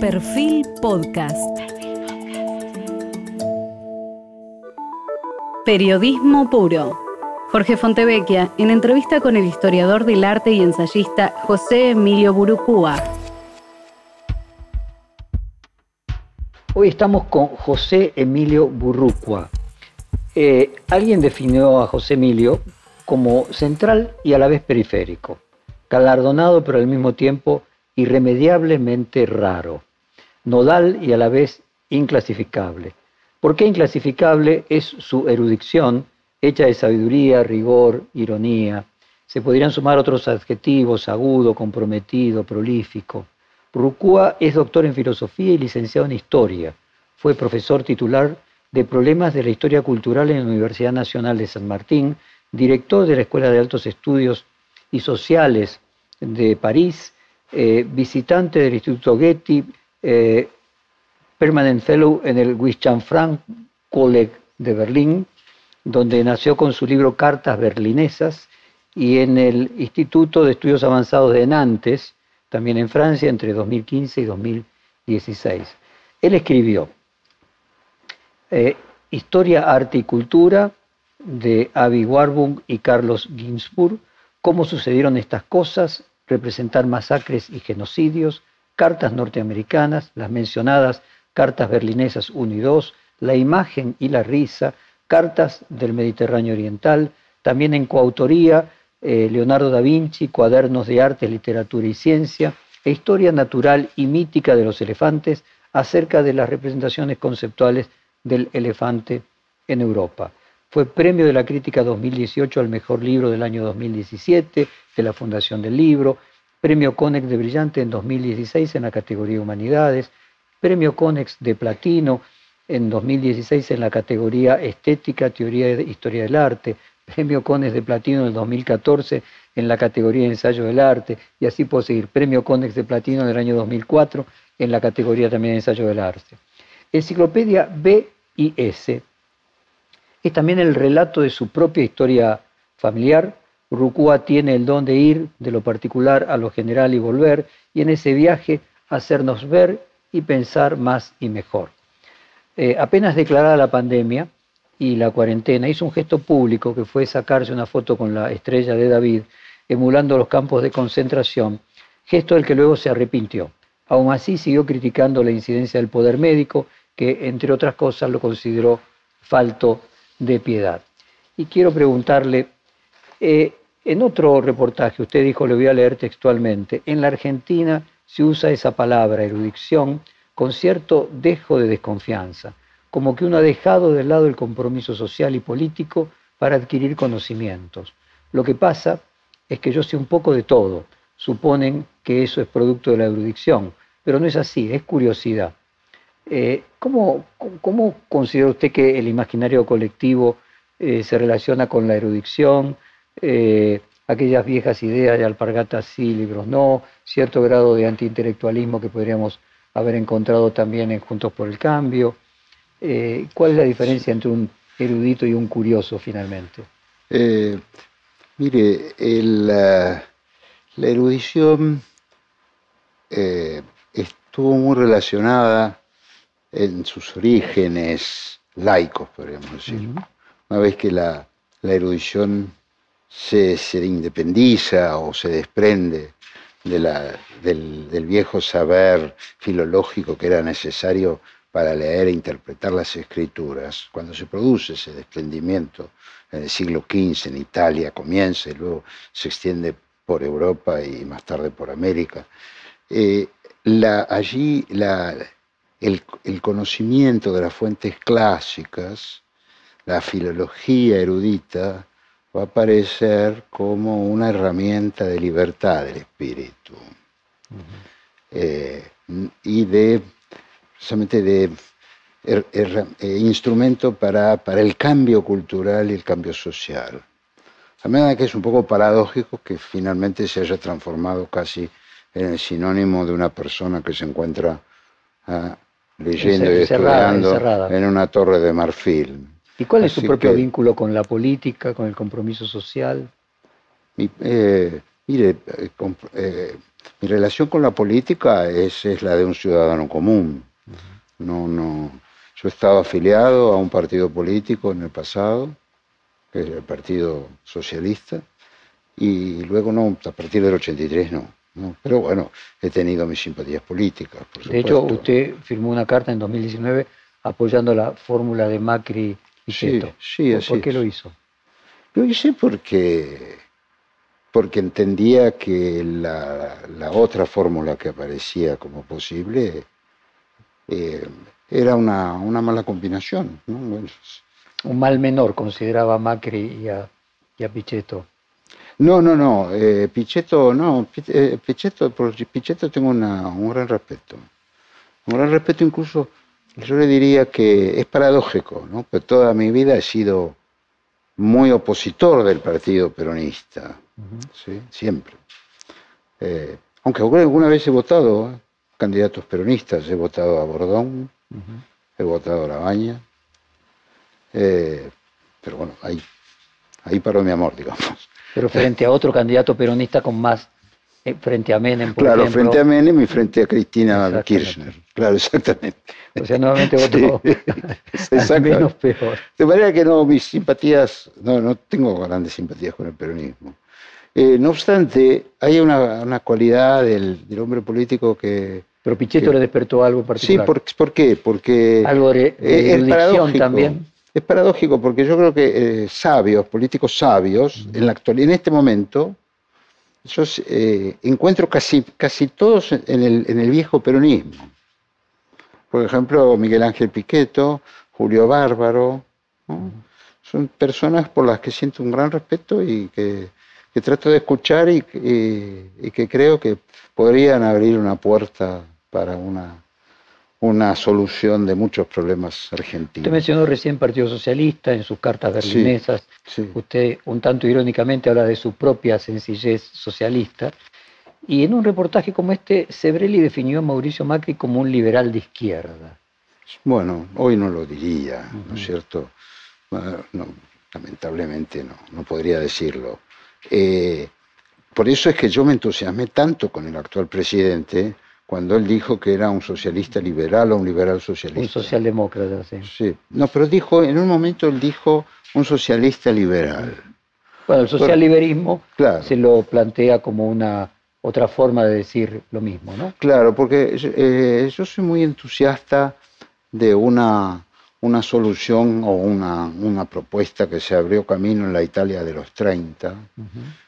Perfil Podcast. Periodismo puro. Jorge Fontevecchia, en entrevista con el historiador del arte y ensayista José Emilio Burucúa. Hoy estamos con José Emilio Burrucua. Eh, alguien definió a José Emilio como central y a la vez periférico, galardonado pero al mismo tiempo irremediablemente raro, nodal y a la vez inclasificable. ¿Por qué inclasificable? Es su erudición, hecha de sabiduría, rigor, ironía. Se podrían sumar otros adjetivos, agudo, comprometido, prolífico. Burrucúa es doctor en filosofía y licenciado en historia. Fue profesor titular de problemas de la historia cultural en la Universidad Nacional de San Martín director de la Escuela de Altos Estudios y Sociales de París, eh, visitante del Instituto Getty, eh, permanent fellow en el Wischanfranc College de Berlín, donde nació con su libro Cartas Berlinesas, y en el Instituto de Estudios Avanzados de Nantes, también en Francia, entre 2015 y 2016. Él escribió eh, Historia, Arte y Cultura, de Avi Warburg y Carlos Ginsburg, cómo sucedieron estas cosas, representar masacres y genocidios, cartas norteamericanas, las mencionadas cartas berlinesas 1 y 2, la imagen y la risa, cartas del Mediterráneo Oriental, también en coautoría eh, Leonardo da Vinci, cuadernos de arte, literatura y ciencia, e historia natural y mítica de los elefantes acerca de las representaciones conceptuales del elefante en Europa. Fue premio de la crítica 2018 al mejor libro del año 2017 de la Fundación del Libro, premio Conex de Brillante en 2016 en la categoría Humanidades, premio Conex de Platino en 2016 en la categoría Estética, Teoría e Historia del Arte, premio Conex de Platino en 2014 en la categoría Ensayo del Arte, y así puedo seguir, premio Conex de Platino en el año 2004 en la categoría también Ensayo del Arte. Enciclopedia B y S es también el relato de su propia historia familiar. Rucúa tiene el don de ir de lo particular a lo general y volver, y en ese viaje hacernos ver y pensar más y mejor. Eh, apenas declarada la pandemia y la cuarentena, hizo un gesto público que fue sacarse una foto con la estrella de David, emulando los campos de concentración, gesto del que luego se arrepintió. Aún así siguió criticando la incidencia del poder médico, que entre otras cosas lo consideró falto de piedad. Y quiero preguntarle, eh, en otro reportaje usted dijo, le voy a leer textualmente, en la Argentina se usa esa palabra, erudición, con cierto dejo de desconfianza, como que uno ha dejado de lado el compromiso social y político para adquirir conocimientos. Lo que pasa es que yo sé un poco de todo, suponen que eso es producto de la erudición, pero no es así, es curiosidad. Eh, ¿cómo, considera usted que el imaginario colectivo eh, se relaciona con la erudición? Eh, aquellas viejas ideas de alpargatas sí, libros no, cierto grado de antiintelectualismo que podríamos haber encontrado también en Juntos por el Cambio. ¿Cuál es la diferencia entre un erudito y un curioso finalmente? mire, la erudición estuvo muy relacionada en sus orígenes laicos, podríamos decir. Una vez que la, erudición se, independiza o se desprende del, viejo saber filológico que era necesario para leer e interpretar las escrituras, cuando se produce ese desprendimiento en el siglo XV en Italia, comienza y luego se extiende por Europa y más tarde por América, eh, allí la, el, conocimiento de las fuentes clásicas, la filología erudita, va a aparecer como una herramienta de libertad del espíritu eh, y de, precisamente de eh, instrumento para, para, el cambio cultural y el cambio social. A manera que es un poco paradójico que finalmente se haya transformado casi en el sinónimo de una persona que se encuentra ah, leyendo y estudiando en una torre de marfil. ¿Y cuál es su propio vínculo con la política, con el compromiso social? Eh, mire, eh, eh, mi relación con la política es, es la de un ciudadano común. No, no. Yo he estado afiliado a un partido político en el pasado, que es el Partido Socialista, y luego no, a partir del 83 no. no. Pero bueno, he tenido mis simpatías políticas. Por de hecho, usted firmó una carta en 2019 apoyando la fórmula de Macri Sí, sí, así ¿Por qué es. lo hizo? Lo hice porque, porque entendía que la, la otra fórmula que aparecía como posible eh, era una, una mala combinación. Un mal menor consideraba Macri y a, y a Pichetto. No, no, no, eh, Pichetto, no, eh, Pichetto, por Pichetto tengo una- un gran respeto. Un gran respeto incluso, yo le diría que es paradójico, ¿no? Pero toda mi vida he sido muy opositor del partido peronista, ¿sí? Siempre. Eh, aunque alguna vez he votado ¿eh? candidatos peronistas, he votado a Bordón, he votado a Labaña, eh, pero bueno, ahí, ahí paró mi amor, digamos. Pero frente a otro candidato peronista con más, frente a Menem, por Claro, ejemplo. frente a Menem y frente a Cristina. Kirchner. Claro, exactamente. O sea, nuevamente otro Sí, menos peor. De manera que no, mis simpatías, no, no tengo grandes simpatías con el peronismo. Eh, no obstante, hay una, una cualidad del, del hombre político que... Pero Pichetto que- le despertó algo en Sí, particular. ¿por, ¿por qué? Porque Algo de, de eh, es erudición paradójico. también. Es paradójico porque yo creo que eh, sabios, políticos sabios, en, la actual, en este momento, yo eh, encuentro casi, casi todos en el, en el viejo peronismo. Por ejemplo, Miguel Ángel Piqueto, Julio Bárbaro, son personas por las que siento un gran respeto y que, que trato de escuchar y que creo que podrían abrir una puerta para una, una solución de muchos problemas Usted argentinos. mencionó recién Partido Socialista en sus cartas berlinesas. Sí. Usted, un tanto irónicamente, habla de su propia sencillez socialista. Y en un reportaje como este, Sebrelli definió a Mauricio Macri como un liberal de izquierda. Bueno, hoy no lo diría, ¿no es cierto? Bueno, no, lamentablemente no, no podría decirlo. Eh, por eso es que yo me entusiasmé tanto con el actual presidente cuando él dijo que era un socialista liberal o un liberal socialista. Un socialdemócrata, sí. Sí. No, pero dijo, en un momento él dijo un socialista liberal. Bueno, el socialliberismo Claro. se lo plantea como una otra forma de decir lo mismo, ¿no? Claro, porque eh, yo soy muy entusiasta de una, una solución o una, una propuesta que se abrió camino en la Italia de los 30,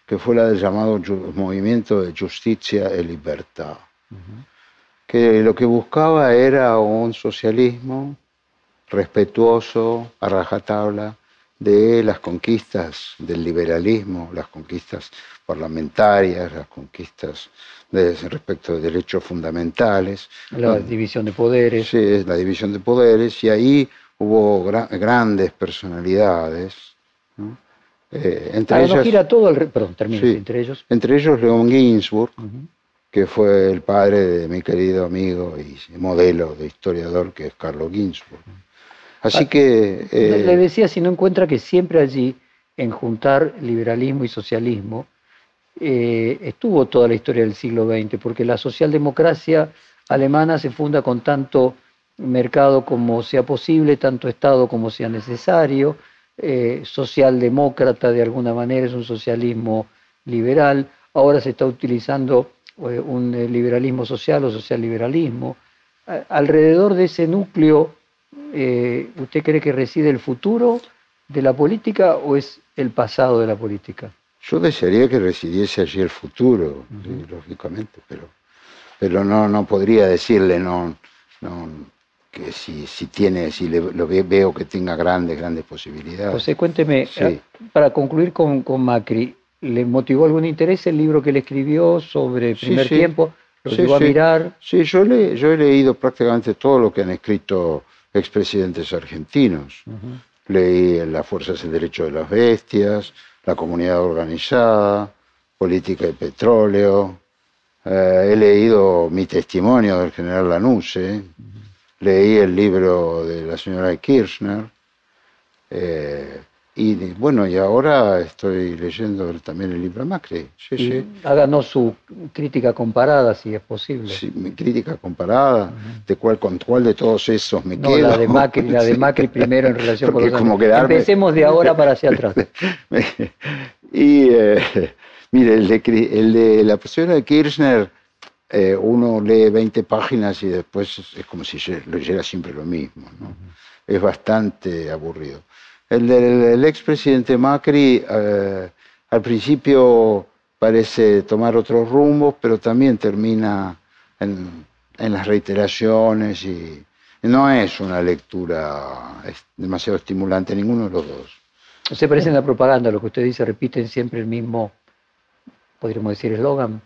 que fue la del llamado movimiento de justicia e libertad, que lo que buscaba era un socialismo respetuoso, a rajatabla, de las conquistas del liberalismo, las conquistas parlamentarias, las conquistas de- respecto de derechos fundamentales. La donde- división de poderes. Sí, la división de poderes, y ahí hubo gra- grandes personalidades, ¿no? Eh, entre, Ahora ellas, gira todo el... Perdón, termino. Sí. Entre ellos. entre ellos León Ginsburg, Ujú. Que fue el padre de mi querido amigo y modelo de historiador que es Carlos Ginsburg. Así Ah, que... eh, Le decía si no encuentra que siempre allí, en juntar liberalismo y socialismo, eh, estuvo toda la historia del siglo XX, porque la socialdemocracia alemana se funda con tanto mercado como sea posible, tanto Estado como sea necesario, eh, socialdemócrata de alguna manera es un socialismo liberal, ahora se está utilizando eh, un eh, liberalismo social o socialliberalismo. A- alrededor de ese núcleo eh, ¿usted cree que reside el futuro de la política o es el pasado de la política? Yo desearía que residiese allí el futuro, sí, lógicamente, pero, pero no, no podría decirle no, no, que si, si tiene, si le- lo ve- veo que tenga grandes, grandes posibilidades. José, cuénteme, Sí. eh, para concluir con, con Macri, ¿le motivó algún interés el libro que le escribió sobre primer sí. tiempo? ¿Lo Sí, llegó a mirar? Sí, yo, le, yo he leído prácticamente todo lo que han escrito expresidentes argentinos. Leí Las Fuerzas del Derecho de las Bestias, La Comunidad Organizada, Política y Petróleo. Eh, he leído mi testimonio del general Lanuse. Leí el libro de la señora Kirchner. eh, y bueno, y ahora estoy leyendo también el libro de Macri. Sí, sí. Háganos su crítica comparada, si es posible. Sí, mi crítica comparada, de cuál con cuál de todos esos me quedo. La de Macri, la de Macri primero en relación con los como quedarme... Empecemos de ahora para hacia atrás. y eh, mire, el de, el de la persona de Kirchner, eh, uno lee 20 páginas y después es como si leyera siempre lo mismo. ¿no? Es bastante aburrido. El del expresidente Macri eh, al principio parece tomar otros rumbos, pero también termina en, las reiteraciones y no es una lectura demasiado estimulante, ninguno de los dos. Se parece en la propaganda, lo que usted dice, repiten siempre el mismo, podríamos decir, eslogan.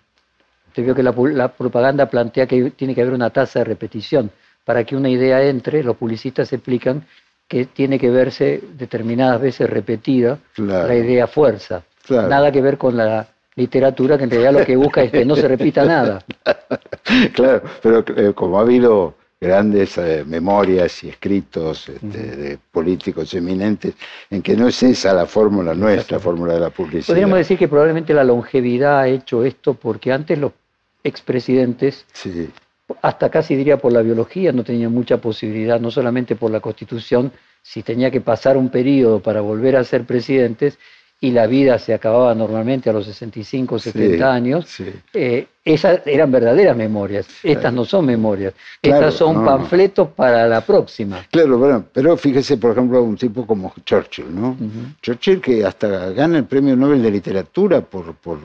Usted vio que la, la, propaganda plantea que tiene que haber una tasa de repetición. Para que una idea entre, los publicistas explican que tiene que verse determinadas veces repetida la idea fuerza. Nada que ver con la literatura que en realidad lo que busca es que no se repita nada. Claro, pero eh, como ha habido grandes eh, memorias y escritos este, de políticos eminentes en que no es esa la fórmula nuestra, la fórmula de la publicidad. Podríamos decir que probablemente la longevidad ha hecho esto porque antes los expresidentes sí hasta casi diría por la biología, no tenía mucha posibilidad, no solamente por la constitución, si tenía que pasar un periodo para volver a ser presidentes y la vida se acababa normalmente a los 65, 70 años, eh, esas eran verdaderas memorias, estas no son memorias, estas son panfletos para la próxima. Claro, bueno, pero fíjese, por ejemplo, un tipo como Churchill, ¿no? Churchill que hasta gana el premio Nobel de Literatura por, por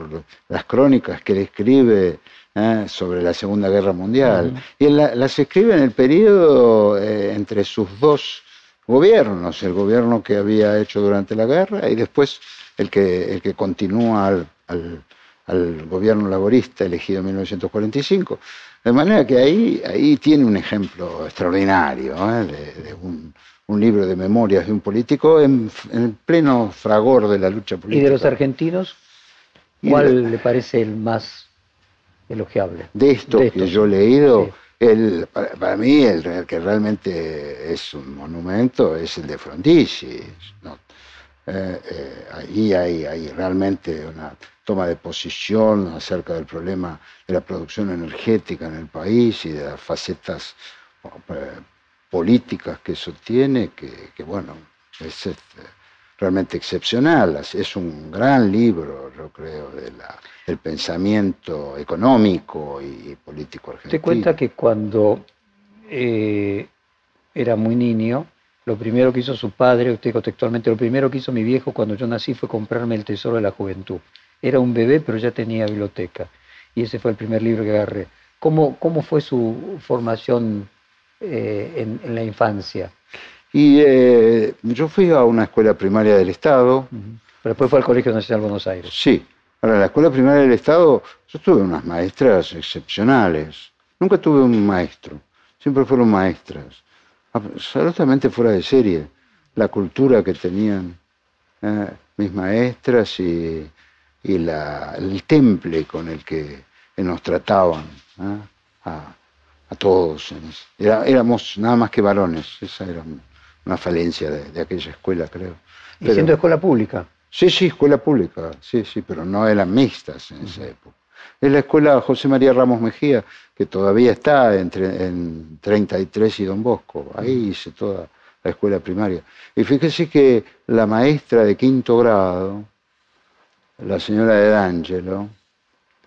las crónicas que le escribe ¿eh? sobre la Segunda Guerra Mundial. Y las escribe en el periodo eh, entre sus dos gobiernos, el gobierno que había hecho durante la guerra y después el que, el que continúa al, al, gobierno laborista elegido en 1945. De manera que ahí, ahí tiene un ejemplo extraordinario ¿eh? de, un, un, libro de memorias de un político en, en, pleno fragor de la lucha política. ¿Y de los argentinos? ¿Cuál le parece el más elogiable. De esto, que yo he leído, el, para, mí el, que realmente es un monumento es el de Frondizi. Eh, eh, ahí hay, hay, realmente una toma de posición acerca del problema de la producción energética en el país y de las facetas eh, políticas que eso tiene, que, que bueno, es este, realmente excepcional. Es un gran libro, yo creo, de la, del pensamiento económico y político argentino. Te cuenta que cuando eh, era muy niño, lo primero que hizo su padre, usted contextualmente, lo primero que hizo mi viejo cuando yo nací fue comprarme El Tesoro de la Juventud. Era un bebé, pero ya tenía biblioteca. Y ese fue el primer libro que agarré. ¿Cómo, cómo fue su formación eh, en la infancia? Y eh, yo fui a una escuela primaria del Estado. Pero después fue al Colegio Nacional de Buenos Aires. Sí. Ahora, la escuela primaria del Estado, yo tuve unas maestras excepcionales. Nunca tuve un maestro. Siempre fueron maestras. Absolutamente fuera de serie. La cultura que tenían eh, mis maestras y, y la, el temple con el que, nos trataban ¿eh? a, a, todos. Era, éramos nada más que varones. Esa era una falencia de, aquella escuela, creo. ¿Y siendo escuela pública? Sí, sí, escuela pública, sí, sí, pero no eran mixtas en esa época. Es la escuela José María Ramos Mejía, que todavía está entre, en 33 y Don Bosco. Ahí hice toda la escuela primaria. Y fíjese que la maestra de quinto grado, la señora de D'Angelo,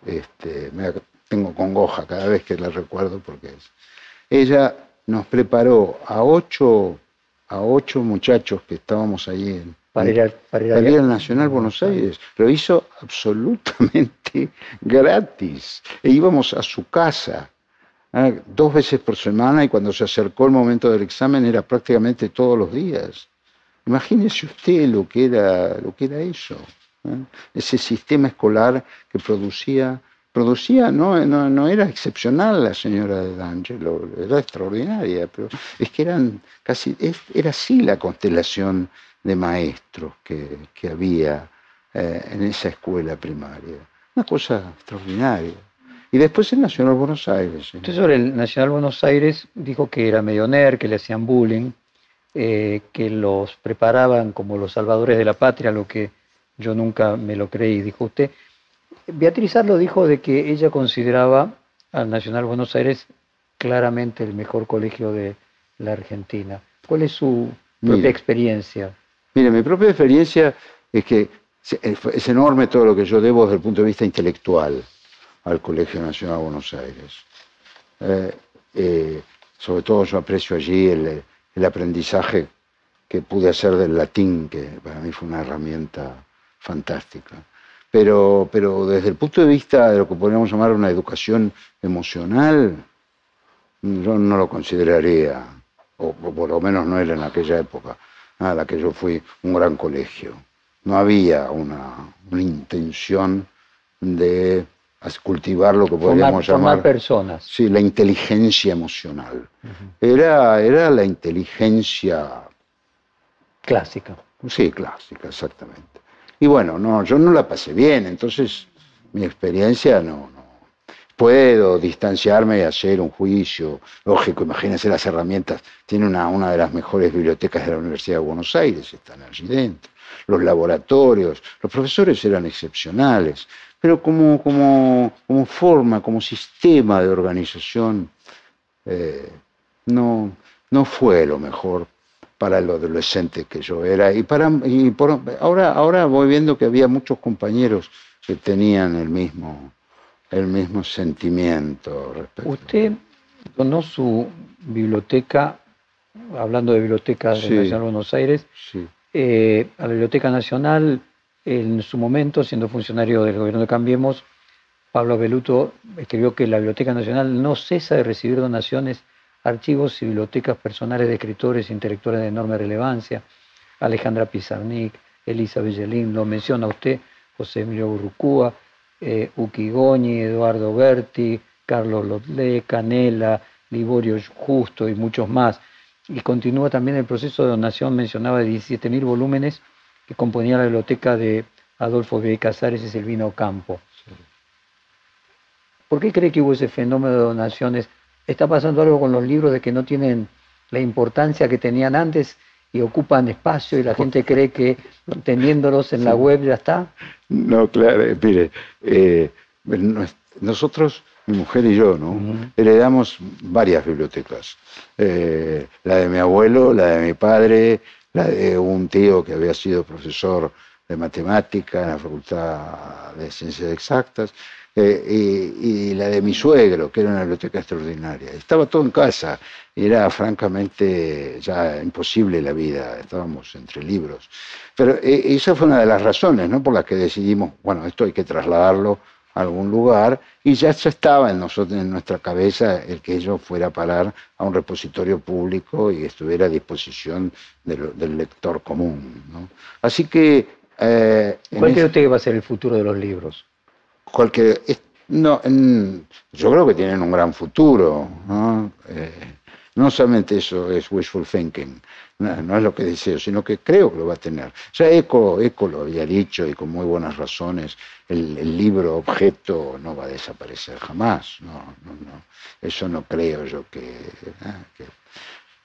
este, me tengo congoja cada vez que la recuerdo porque es, ella nos preparó a ocho a ocho muchachos que estábamos ahí en, para ir, al, Nacional Buenos Aires. Lo hizo absolutamente gratis. E íbamos a su casa ¿eh? dos veces por semana y cuando se acercó el momento del examen era prácticamente todos los días. Imagínese usted lo que era, lo que era eso. ¿eh? Ese sistema escolar que producía producía, no, no, era excepcional la señora de D'Angelo, era extraordinaria, pero es que eran casi, era así la constelación de maestros que, había eh, en esa escuela primaria. Una cosa extraordinaria. Y después el Nacional Buenos Aires. Usted sobre el Nacional Buenos Aires dijo que era medio nerd, que le hacían bullying. eh, que los preparaban como los salvadores de la patria, lo que yo nunca me lo creí, dijo usted. Beatriz Arlo dijo de que ella consideraba al Nacional Buenos Aires claramente el mejor colegio de la Argentina. ¿Cuál es su propia experiencia? Mire, mi propia experiencia es que es enorme todo lo que yo debo desde el punto de vista intelectual al Colegio Nacional de Buenos Aires. Eh, eh, sobre todo yo aprecio allí el, aprendizaje que pude hacer del latín, que para mí fue una herramienta fantástica. Pero, pero desde el punto de vista de lo que podríamos llamar una educación emocional, yo no lo consideraría, o, por lo menos no era en aquella época, a la que yo fui un gran colegio. No había una, intención de cultivar lo que podríamos llamar personas. Sí, la inteligencia emocional. era, era la inteligencia clásica. Sí, clásica, exactamente. Y bueno, no, yo no la pasé bien, entonces mi experiencia no, puedo distanciarme y hacer un juicio. Lógico, imagínense las herramientas. Tiene una, una de las mejores bibliotecas de la Universidad de Buenos Aires, están allí dentro. Los laboratorios, los profesores eran excepcionales, pero como, como, como forma, como sistema de organización, eh, no, no fue lo mejor para el adolescente que yo era. Y, para, y por, ahora, ahora voy viendo que había muchos compañeros que tenían el mismo, el mismo sentimiento. Respecto. Usted donó su biblioteca, hablando de bibliotecas de Nacional de Buenos Aires, eh, a la Biblioteca Nacional, en su momento, siendo funcionario del gobierno de Cambiemos, Pablo Beluto escribió que la Biblioteca Nacional no cesa de recibir donaciones, archivos y bibliotecas personales de escritores e intelectuales de enorme relevancia. Alejandra Pizarnik, Elisa Belgelín, lo menciona usted, José Emilio Burrucúa, eh, Uki Goñi, Eduardo Berti, Carlos Lotlé, Canela, Liborio Justo y muchos más. Y continúa también el proceso de donación, mencionaba de 17.000 volúmenes que componía la biblioteca de Adolfo B. Casares y Silvino Campo. ¿Por qué cree que hubo ese fenómeno de donaciones? ¿Está pasando algo con los libros de que no tienen la importancia que tenían antes y ocupan espacio y la gente cree que teniéndolos en la web ya está? No, claro, eh, mire, eh, nosotros, mi mujer y yo, ¿no? Heredamos varias bibliotecas. Eh, la de mi abuelo, la de mi padre, la de un tío que había sido profesor de matemática en la Facultad de Ciencias Exactas, eh, y, la de mi suegro, que era una biblioteca extraordinaria. Estaba todo en casa y era francamente ya imposible la vida, estábamos entre libros. Pero eh, esa fue una de las razones ¿no? por las que decidimos, bueno, esto hay que trasladarlo a algún lugar y ya, estaba en, nosotros, en nuestra cabeza el que ello fuera a parar a un repositorio público y estuviera a disposición del, lector común. ¿no? Así que... Eh, ¿Cuál cree usted que va a ser el futuro de los libros? Cualquier... No, yo creo que tienen un gran futuro. ¿no? Eh, no solamente eso es wishful thinking, no, es lo que deseo, sino que creo que lo va a tener. O sea, Eco, Eco lo había dicho y con muy buenas razones, el, libro objeto no va a desaparecer jamás. No, no, no. Eso no creo yo que, ¿eh? que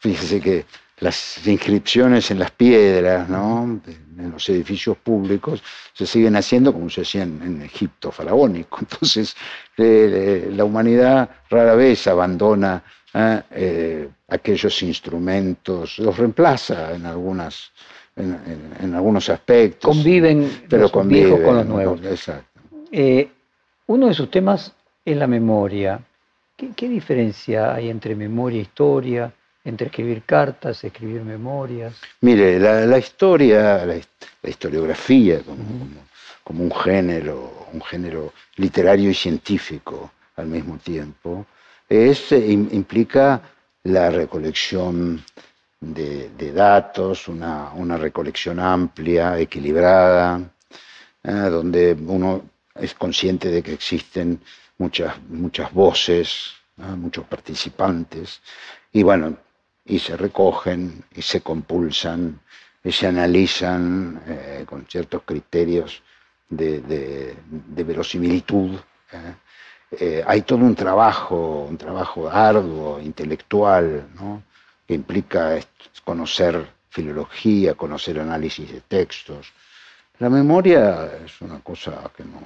fíjese que las inscripciones en las piedras, ¿no? en los edificios públicos, se siguen haciendo como se hacían en Egipto faraónico. Entonces, eh, la humanidad rara vez abandona ¿eh? Eh, aquellos instrumentos, los reemplaza en algunas en, algunos aspectos. Conviven pero los viejos con los nuevos. Exacto. uno de sus temas es la memoria. ¿Qué, ¿Qué diferencia hay entre memoria e historia? Entre escribir cartas, escribir memorias? Mire, la, historia, la, historiografía como, un género, un género literario y científico al mismo tiempo, es, eh, implica la recolección de, datos, una, recolección amplia, equilibrada, eh, donde uno es consciente de que existen muchas, muchas voces, muchos participantes, y bueno, y se recogen y se compulsan y se analizan eh, con ciertos criterios de, verosimilitud. ¿eh? Eh, hay todo un trabajo, un trabajo arduo, intelectual, que implica conocer filología, conocer análisis de textos. La memoria es una cosa que no,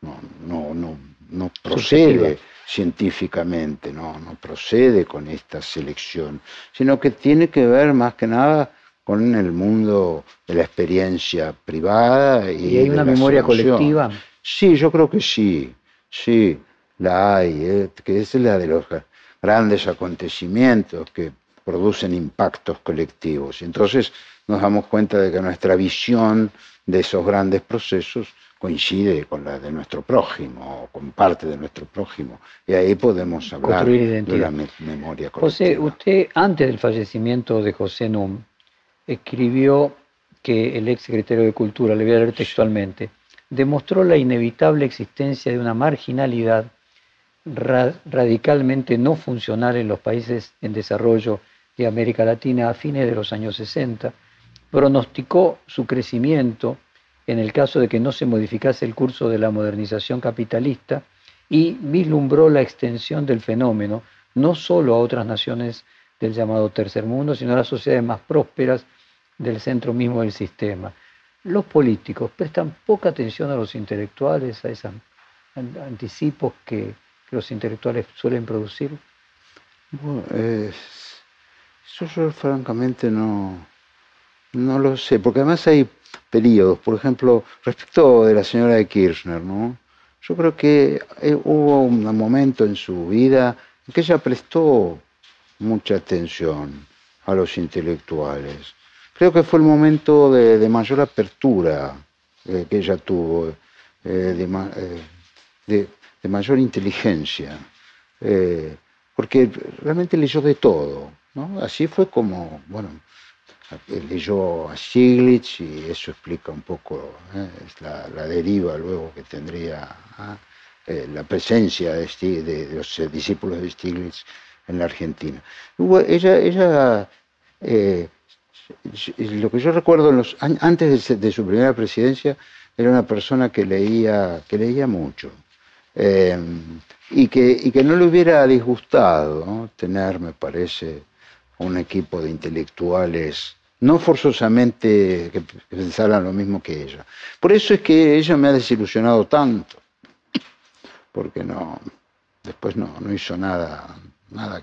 no, no, no, procede científicamente, no, no procede con esta selección, sino que tiene que ver más que nada con el mundo de la experiencia privada. ¿Y, ¿Y hay una memoria colectiva? Sí, yo creo que sí, sí, la hay, eh, que es la de los grandes acontecimientos que producen impactos colectivos. Y entonces nos damos cuenta de que nuestra visión de esos grandes procesos coincide con la de nuestro prójimo, o con parte de nuestro prójimo. Y ahí podemos hablar de la memoria colectiva. José, usted antes del fallecimiento de José Num escribió que el ex secretario de Cultura, le voy a leer textualmente, demostró la inevitable existencia de una marginalidad radicalmente no funcional en los países en desarrollo de América Latina a fines de los años 60, pronosticó su crecimiento en el caso de que no se modificase el curso de la modernización capitalista y vislumbró la extensión del fenómeno no solo a otras naciones del llamado tercer mundo, sino a las sociedades más prósperas del centro mismo del sistema. Los políticos prestan poca atención a los intelectuales, a esos anticipos que, los intelectuales suelen producir. Bueno, eso yo francamente no, no lo sé, porque además hay periodos, por ejemplo, respecto de la señora de Kirchner, ¿no? Yo creo que eh, hubo un momento en su vida en que ella prestó mucha atención a los intelectuales. Creo que fue el momento de, mayor apertura eh, que ella tuvo, eh, de, de, mayor inteligencia, porque realmente leyó de todo. ¿no? Así fue como, bueno, leyó a Stiglitz y eso explica un poco ¿eh? la, deriva luego que tendría ¿ah? eh, la presencia de, los eh, discípulos de Stiglitz en la Argentina. ella, ella lo que yo recuerdo los, antes de, su primera presidencia era una persona que leía, que leía mucho. y, que, y que no le hubiera disgustado tener, me parece, un equipo de intelectuales no forzosamente que pensaran lo mismo que ella. Por eso es que ella me ha desilusionado tanto, porque no, después no, no hizo nada, nada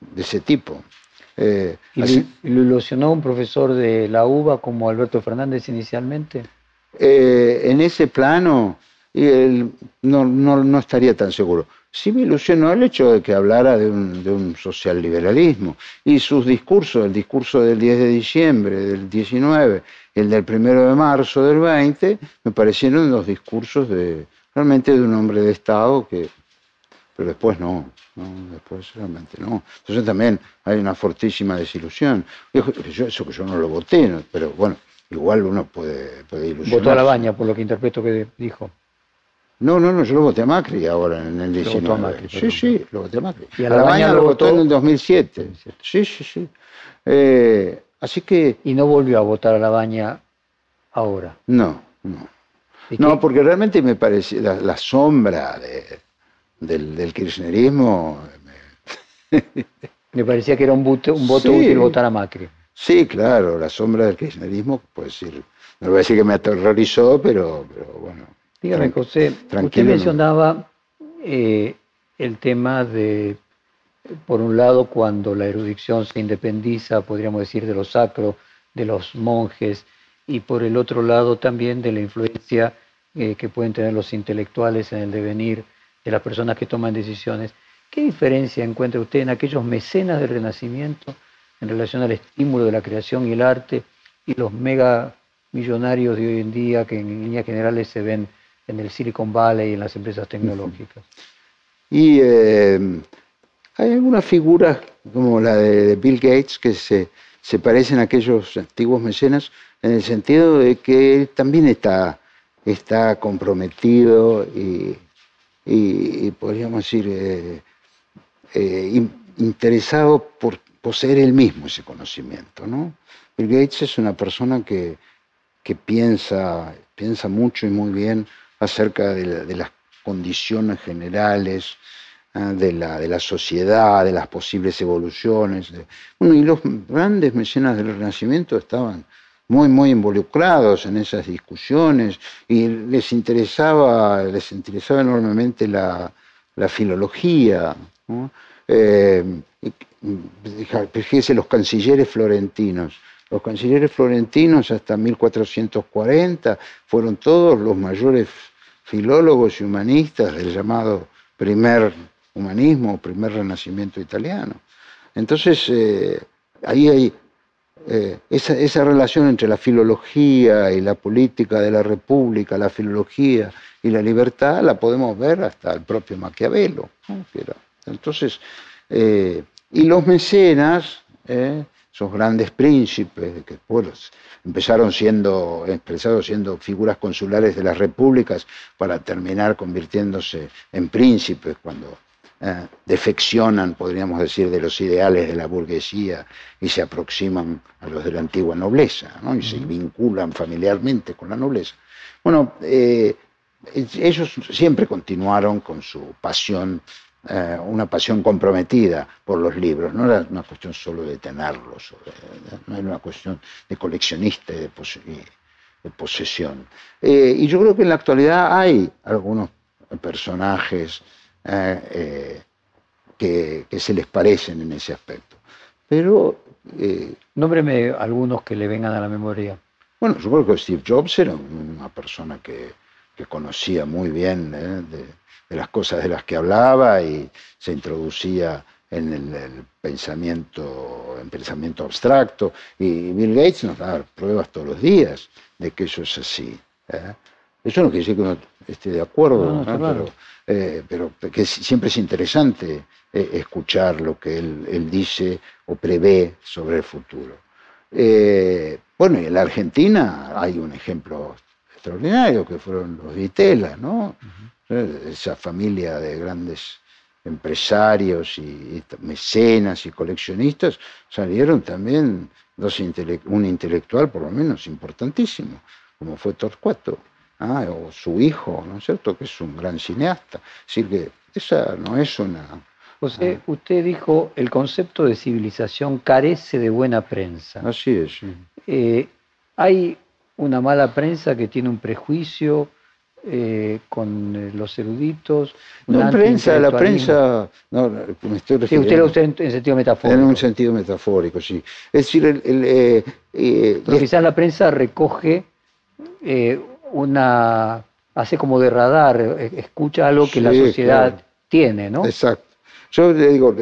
de ese tipo. Eh, ¿Y lo ilusionó un profesor de la UBA como Alberto Fernández inicialmente? Eh, en ese plano no, no, no estaría tan seguro sí me ilusionó el hecho de que hablara de un, de un socialliberalismo. Y sus discursos, el discurso del 10 de diciembre, del 19, el del 1 de marzo del 20, me parecieron los discursos de realmente de un hombre de Estado que... Pero después no, después realmente no. Entonces también hay una fortísima desilusión. Eso que yo no lo voté, pero bueno, igual uno puede, puede ilusionar. Votó a la baña, por lo que interpreto que dijo. No, no, no, yo lo voté a Macri ahora en el 19. Lo a Macri, sí, sí, lo voté a Macri. ¿Y a la, mañana lo votó en el 2007. Sí, sí, sí. Eh, así que... ¿Y no volvió a votar a la baña ahora? No, no. No, porque realmente me parecía la, sombra del, kirchnerismo... Me... parecía que era un voto, un voto útil votar a Macri. Sí, claro, la sombra del kirchnerismo, pues decir, no voy a decir que me aterrorizó, pero, pero bueno Dígame, José, usted mencionaba eh, el tema de, por un lado, cuando la erudición se independiza, podríamos decir, de lo sacro, de los monjes, y por el otro lado también de la influencia eh, que pueden tener los intelectuales en el devenir de las personas que toman decisiones. ¿Qué diferencia encuentra usted en aquellos mecenas del Renacimiento en relación al estímulo de la creación y el arte y los mega millonarios de hoy en día que en líneas generales se ven en el Silicon Valley y en las empresas tecnológicas. Y eh, hay algunas figuras como la de, Bill Gates que se, se, parecen a aquellos antiguos mecenas en el sentido de que también está, está comprometido y, y, podríamos decir eh, eh, interesado por poseer él mismo ese conocimiento. ¿no? Bill Gates es una persona que, que piensa, piensa mucho y muy bien acerca de, las condiciones generales ¿eh? de, la, de la sociedad, de las posibles evoluciones. Y los grandes mecenas del Renacimiento estaban muy, muy involucrados en esas discusiones y les interesaba, les interesaba enormemente la, filología. Eh, fíjese, los cancilleres florentinos. Los cancilleres florentinos hasta 1440 fueron todos los mayores filólogos y humanistas del llamado primer humanismo, primer renacimiento italiano. Entonces, eh, ahí hay eh, esa, relación entre la filología y la política de la República, la filología y la libertad, la podemos ver hasta el propio Maquiavelo. Entonces, eh, y los mecenas, esos grandes príncipes, que pues, empezaron siendo, empezaron siendo figuras consulares de las repúblicas para terminar convirtiéndose en príncipes cuando eh, defeccionan, podríamos decir, de los ideales de la burguesía y se aproximan a los de la antigua nobleza, ¿no? y se vinculan familiarmente con la nobleza. Bueno, eh, ellos siempre continuaron con su pasión eh, una pasión comprometida por los libros, no era una cuestión solo de tenerlos, no era una cuestión de coleccionista y de, posesión. Eh, y yo creo que en la actualidad hay algunos personajes eh, que, se les parecen en ese aspecto. Pero. Nómbreme algunos que le vengan a la memoria. Bueno, yo creo que Steve Jobs era una persona que, conocía muy bien de, de las cosas de las que hablaba y se introducía en el, pensamiento, en pensamiento abstracto. Y Bill Gates nos da pruebas todos los días de que eso es así. ¿eh? Eso no quiere decir que uno esté de acuerdo, pero, eh, pero, que siempre es interesante eh, escuchar lo que él, dice o prevé sobre el futuro. bueno, y en la Argentina hay un ejemplo extraordinario que fueron los Vitela, ¿no? esa familia de grandes empresarios y, mecenas y coleccionistas, salieron también dos un intelectual por lo menos importantísimo, como fue Torcuato, ¿ah? o su hijo, ¿no es cierto?, que es un gran cineasta. Decir, que esa no es una... José, ah. usted dijo, el concepto de civilización carece de buena prensa. Así es. Eh, hay una mala prensa que tiene un prejuicio eh, con eh, los eruditos. No, prensa, la prensa, no, me estoy refiriendo. Sí, usted lo usa en, sentido metafórico. En un sentido metafórico, sí. Es decir, el, eh, Pero quizás la prensa recoge una, hace como de radar, escucha algo que la sociedad tiene, ¿no? Exacto. Yo le digo,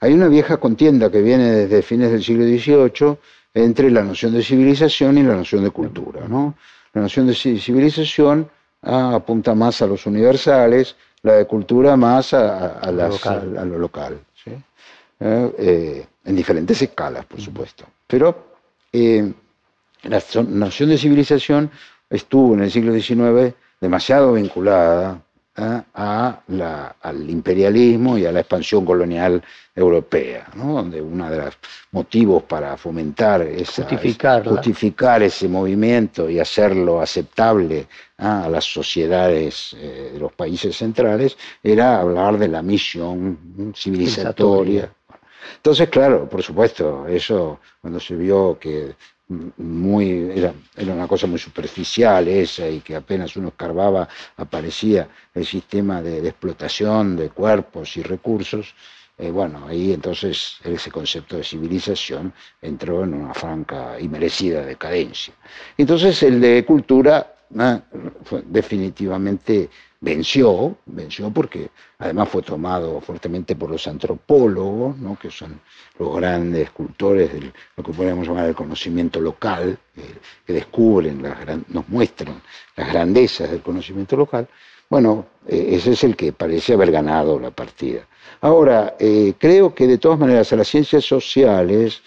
hay una vieja contienda que viene desde fines del siglo XVIII entre la noción de civilización y la noción de cultura, ¿no? La noción de civilización ah, apunta más a los universales, la de cultura más a, lo local, eh, eh, en diferentes escalas, por supuesto. Pero eh, la noción de civilización estuvo en el siglo XIX demasiado vinculada a la, al imperialismo y a la expansión colonial europea, donde uno de los motivos para fomentar esa, justificar ese movimiento y hacerlo aceptable a las sociedades eh, de los países centrales era hablar de la misión civilizatoria. Entonces, claro, por supuesto, eso cuando se vio que muy, era, era, una cosa muy superficial esa y que apenas uno escarbaba aparecía el sistema de, explotación de cuerpos y recursos, eh, bueno, ahí entonces ese concepto de civilización entró en una franca y merecida decadencia. Entonces el de cultura ah, definitivamente venció, venció porque además fue tomado fuertemente por los antropólogos, ¿no? que son los grandes cultores de lo que podríamos llamar el conocimiento local, que descubren, las, nos muestran las grandezas del conocimiento local. Bueno, eh, ese es el que parece haber ganado la partida. Ahora, eh, creo que de todas maneras a las ciencias sociales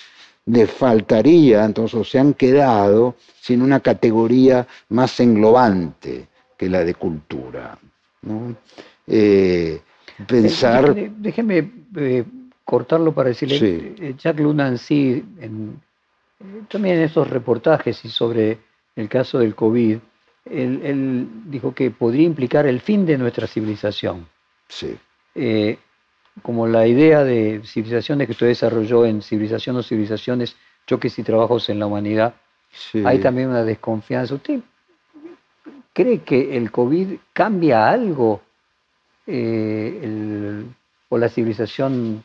le faltaría, entonces se han quedado sin una categoría más englobante que la de cultura. ¿no? Eh, pensar... Déjeme, eh, cortarlo para decirle, eh, Jacques Lunancy, en, también en esos reportajes y sobre el caso del COVID, él, dijo que podría implicar el fin de nuestra civilización. Sí. eh, como la idea de civilizaciones que usted desarrolló en Civilización o Civilizaciones, Choques y Trabajos en la Humanidad, hay también una desconfianza. ¿Usted cree que el COVID cambia algo eh, o la civilización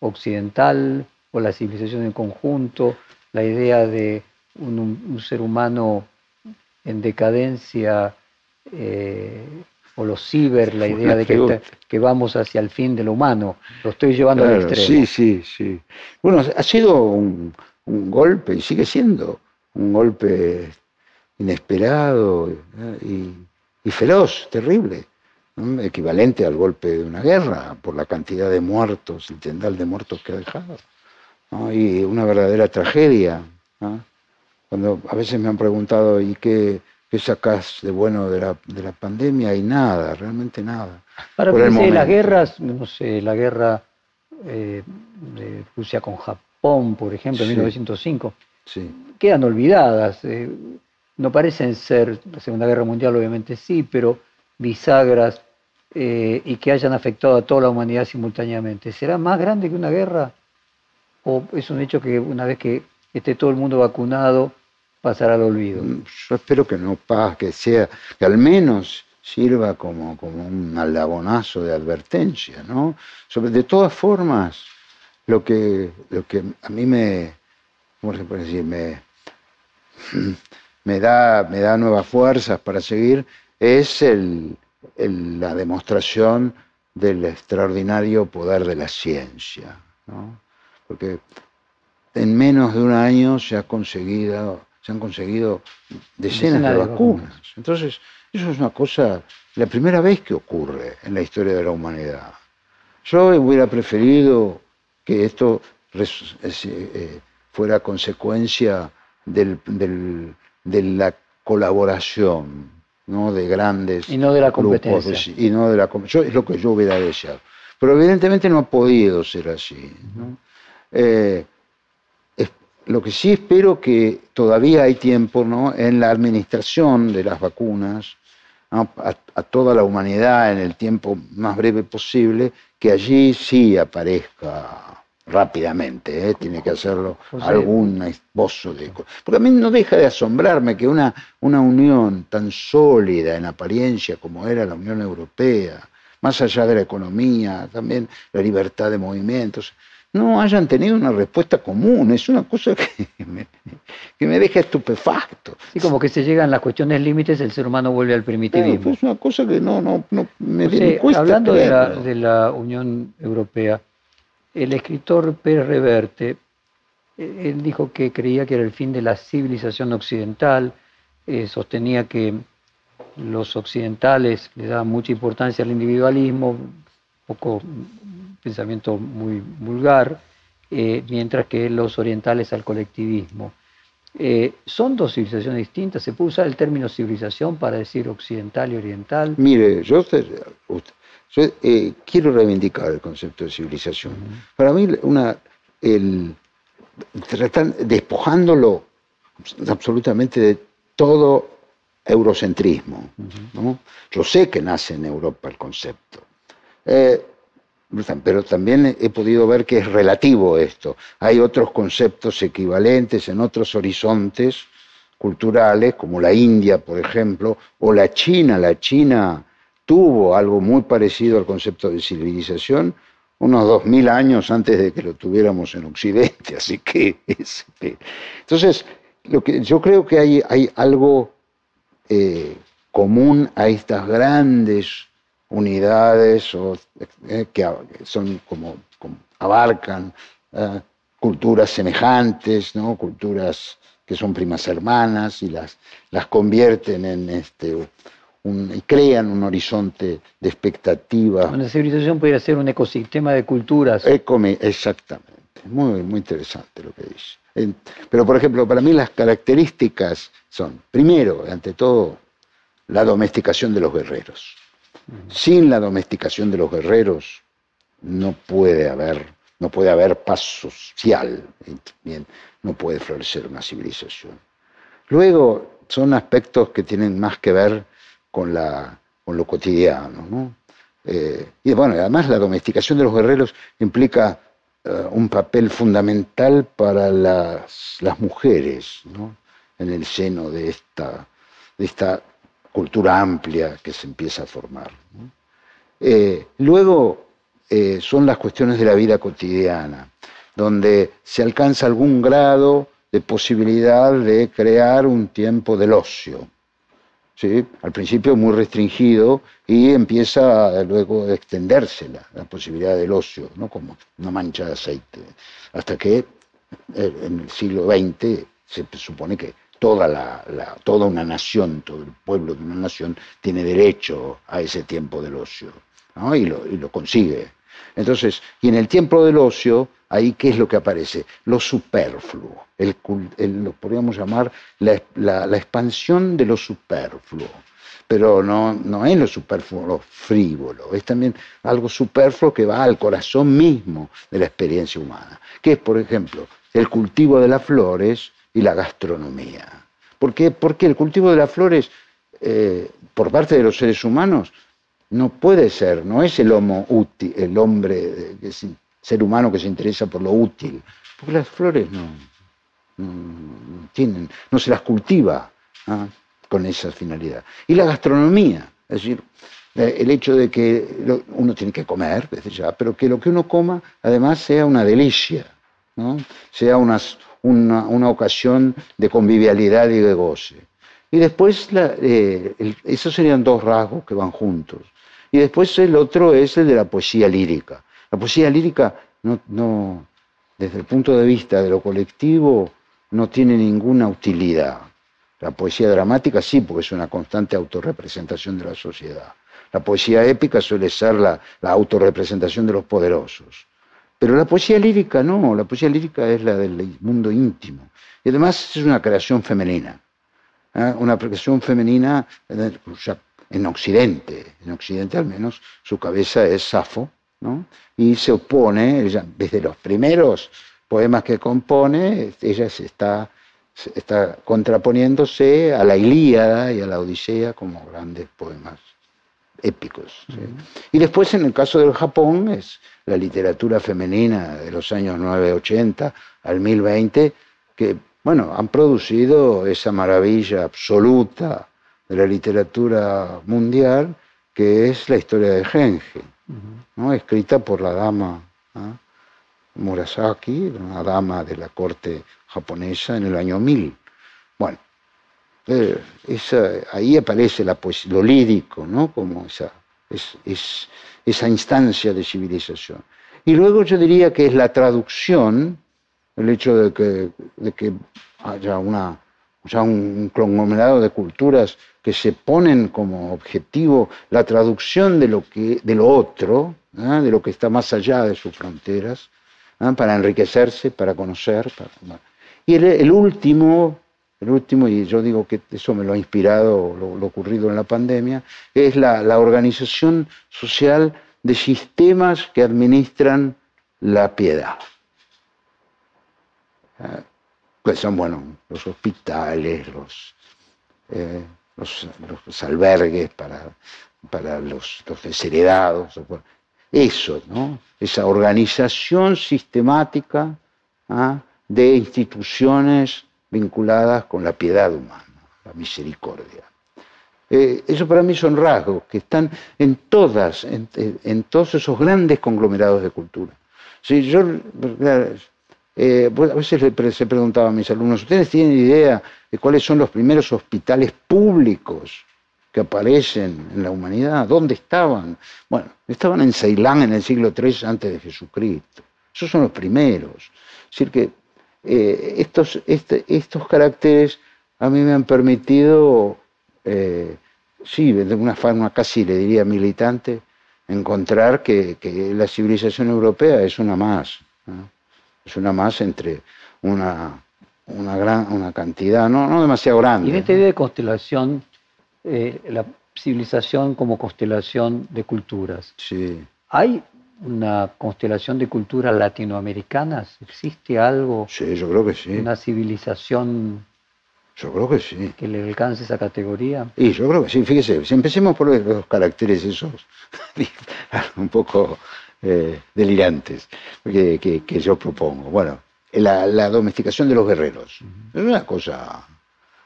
occidental o la civilización en conjunto, la idea de un, ser humano en decadencia eh, o los ciber, la idea de que, vamos hacia el fin de lo humano. Lo estoy llevando al extremo. Sí, sí, sí. Bueno, ha sido un, golpe y sigue siendo un golpe inesperado y, feroz, terrible, equivalente al golpe de una guerra por la cantidad de muertos, el tendal de muertos que ha dejado. Y una verdadera tragedia. Cuando a veces me han preguntado, ¿y qué, qué sacás de bueno de la, de la pandemia? Y nada, realmente nada. Para mí, las guerras, no sé, la guerra eh, de Rusia con Japón, por ejemplo, en 1905, quedan olvidadas. Eh, no parecen ser, la Segunda Guerra Mundial obviamente sí, pero bisagras eh, y que hayan afectado a toda la humanidad simultáneamente. ¿Será más grande que una guerra? ¿O es un hecho que una vez que esté todo el mundo vacunado, pasará al olvido? Mm, yo espero que no pase, que sea, que al menos sirva como, como un aldabonazo de advertencia, ¿no? Sobre, de todas formas, lo que, lo que a mí me, ¿cómo se puede decir? Me, me, da, me da nuevas fuerzas para seguir, es el, la demostración del extraordinario poder de la ciencia, ¿no? Porque en menos de un año se, ha conseguido, se han conseguido decenas de, vacunas. Entonces, eso es una cosa, la primera vez que ocurre en la historia de la humanidad. Yo hubiera preferido que esto eh, fuera consecuencia del, de la colaboración ¿no? de grandes y no de la competencia grupos, y no de la yo, es lo que yo hubiera deseado pero evidentemente no ha podido ser así eh, lo que sí espero que todavía hay tiempo ¿no? en la administración de las vacunas a, toda la humanidad en el tiempo más breve posible, que allí sí aparezca rápidamente, ¿eh? tiene que hacerlo algún esbozo de... Porque a mí no deja de asombrarme que una, una unión tan sólida en apariencia como era la Unión Europea, más allá de la economía, también la libertad de movimientos, no hayan tenido una respuesta común. Es una cosa que me, que me deja estupefacto. Sí, como que se llegan las cuestiones límites, el ser humano vuelve al primitivismo. es una cosa que no, no, no me, Hablando de la, de la, Unión Europea, el escritor Pérez Reverte, eh, él dijo que creía que era el fin de la civilización occidental, eh, sostenía que los occidentales le daban mucha importancia al individualismo, poco pensamiento muy vulgar, eh, mientras que los orientales al colectivismo. ¿Son dos civilizaciones distintas? ¿Se puede usar el término civilización para decir occidental y oriental? Mire, yo, eh, quiero reivindicar el concepto de civilización. Para mí, una, el, despojándolo absolutamente de todo eurocentrismo. Yo sé que nace en Europa el concepto. Pero también he podido ver que es relativo esto. Hay otros conceptos equivalentes en otros horizontes culturales, como la India, por ejemplo, o la China. La China tuvo algo muy parecido al concepto de civilización unos dos mil años antes de que lo tuviéramos en Occidente. Así que, este, entonces, lo que, yo creo que hay, hay algo eh, común a estas grandes unidades o, eh, que son como, abarcan eh, culturas semejantes, ¿no? culturas que son primas hermanas y las, las convierten en este, un, y crean un horizonte de expectativa. Una civilización podría ser un ecosistema de culturas. Exactamente, muy, muy interesante lo que dice. Pero, por ejemplo, para mí las características son, primero, ante todo, la domesticación de los guerreros. Sin la domesticación de los guerreros no puede haber, no puede haber paz social, bien, no puede florecer una civilización. Luego son aspectos que tienen más que ver con, la, con lo cotidiano. Eh, y bueno, además la domesticación de los guerreros implica eh, un papel fundamental para las, las mujeres en el seno de esta, de esta cultura amplia que se empieza a formar. Eh, luego son las cuestiones de la vida cotidiana, donde se alcanza algún grado de posibilidad de crear un tiempo del ocio. ¿Sí? al principio muy restringido y empieza luego a extenderse la, posibilidad del ocio, ¿no? como una mancha de aceite, hasta que eh, en el siglo XX se supone que toda, la, toda una nación, todo el pueblo de una nación tiene derecho a ese tiempo del ocio y lo consigue. Entonces, y en el tiempo del ocio ahí qué es lo que aparece? Lo superfluo, lo podríamos llamar la, expansión de lo superfluo. Pero no, no es lo superfluo, lo frívolo, es también algo superfluo que va al corazón mismo de la experiencia humana, que es, por ejemplo, el cultivo de las flores y la gastronomía. ¿Por qué? Porque el cultivo de las flores, eh, por parte de los seres humanos, no puede ser, no es el homo útil, el hombre que ser humano que se interesa por lo útil, porque las flores no, tienen, no se las cultiva ¿ah? con esa finalidad. Y la gastronomía, es decir, eh, el hecho de que uno tiene que comer pero que lo que uno coma además sea una delicia, sea una, una, ocasión de convivialidad y de goce. Y después, eh, esos serían dos rasgos que van juntos. Y después el otro es el de la poesía lírica. La poesía lírica, no, desde el punto de vista de lo colectivo, no tiene ninguna utilidad. La poesía dramática sí, porque es una constante autorrepresentación de la sociedad. La poesía épica suele ser la, autorrepresentación de los poderosos. Pero la poesía lírica no, la poesía lírica es la del mundo íntimo. Y además es una creación femenina. ¿eh? Una creación femenina en Occidente, en Occidente al menos, su cabeza es Safo, y se opone, desde los primeros poemas que compone, ella se está, está contraponiéndose a la Ilíada y a la Odisea como grandes poemas épicos. Y después en el caso del Japón es la literatura femenina de los años 980 al 1020 que bueno, han producido esa maravilla absoluta de la literatura mundial que es la historia de Genji. ¿no? escrita por la dama Murasaki, una dama de la corte japonesa en el año 1000. Bueno, eh, ahí aparece la lo lírico, ¿no? como esa, es, esa instancia de civilización. Y luego yo diría que es la traducción, el hecho de que, de que haya una, ya un conglomerado de culturas que se ponen como objetivo la traducción de lo, que, de lo otro, ¿ah? de lo que está más allá de sus fronteras, ¿ah? para enriquecerse, para conocer. Y el, último, el último, y yo digo que eso me lo ha inspirado lo, ocurrido en la pandemia, es la, la organización social de sistemas que administran la piedad. ¿Ah? Pues son, bueno, los hospitales, los, eh, los, albergues para, para los, desheredados. Eso, ¿no? Esa organización sistemática ¿ah? de instituciones vinculadas con la piedad humana, la misericordia. Eh, eso para mí son rasgos que están en todas, en, todos esos grandes conglomerados de cultura. Si yo eh, pues, a veces se preguntaba a mis alumnos, ¿ustedes tienen idea de cuáles son los primeros hospitales públicos que aparecen en la humanidad? ¿Dónde estaban? Bueno, estaban en Ceilán en el siglo III antes de Jesucristo. Esos son los primeros. Es decir, que eh, estos, este, estos caracteres a mí me han permitido, eh, sí, de una forma casi le diría militante, encontrar que, la civilización europea es una más es una más entre una, una, gran, una cantidad, no, no demasiado grande. Y en esta idea de constelación, eh, la civilización como constelación de culturas. Sí. ¿Hay una constelación de culturas latinoamericanas? ¿Existe algo? Sí, yo creo que sí. Una civilización Yo creo que sí. Que le alcance esa categoría. Y yo creo que sí, fíjese, si empecemos por los caracteres esos un poco eh, delirantes que, que, yo propongo. Bueno, la, domesticación de los guerreros es una cosa,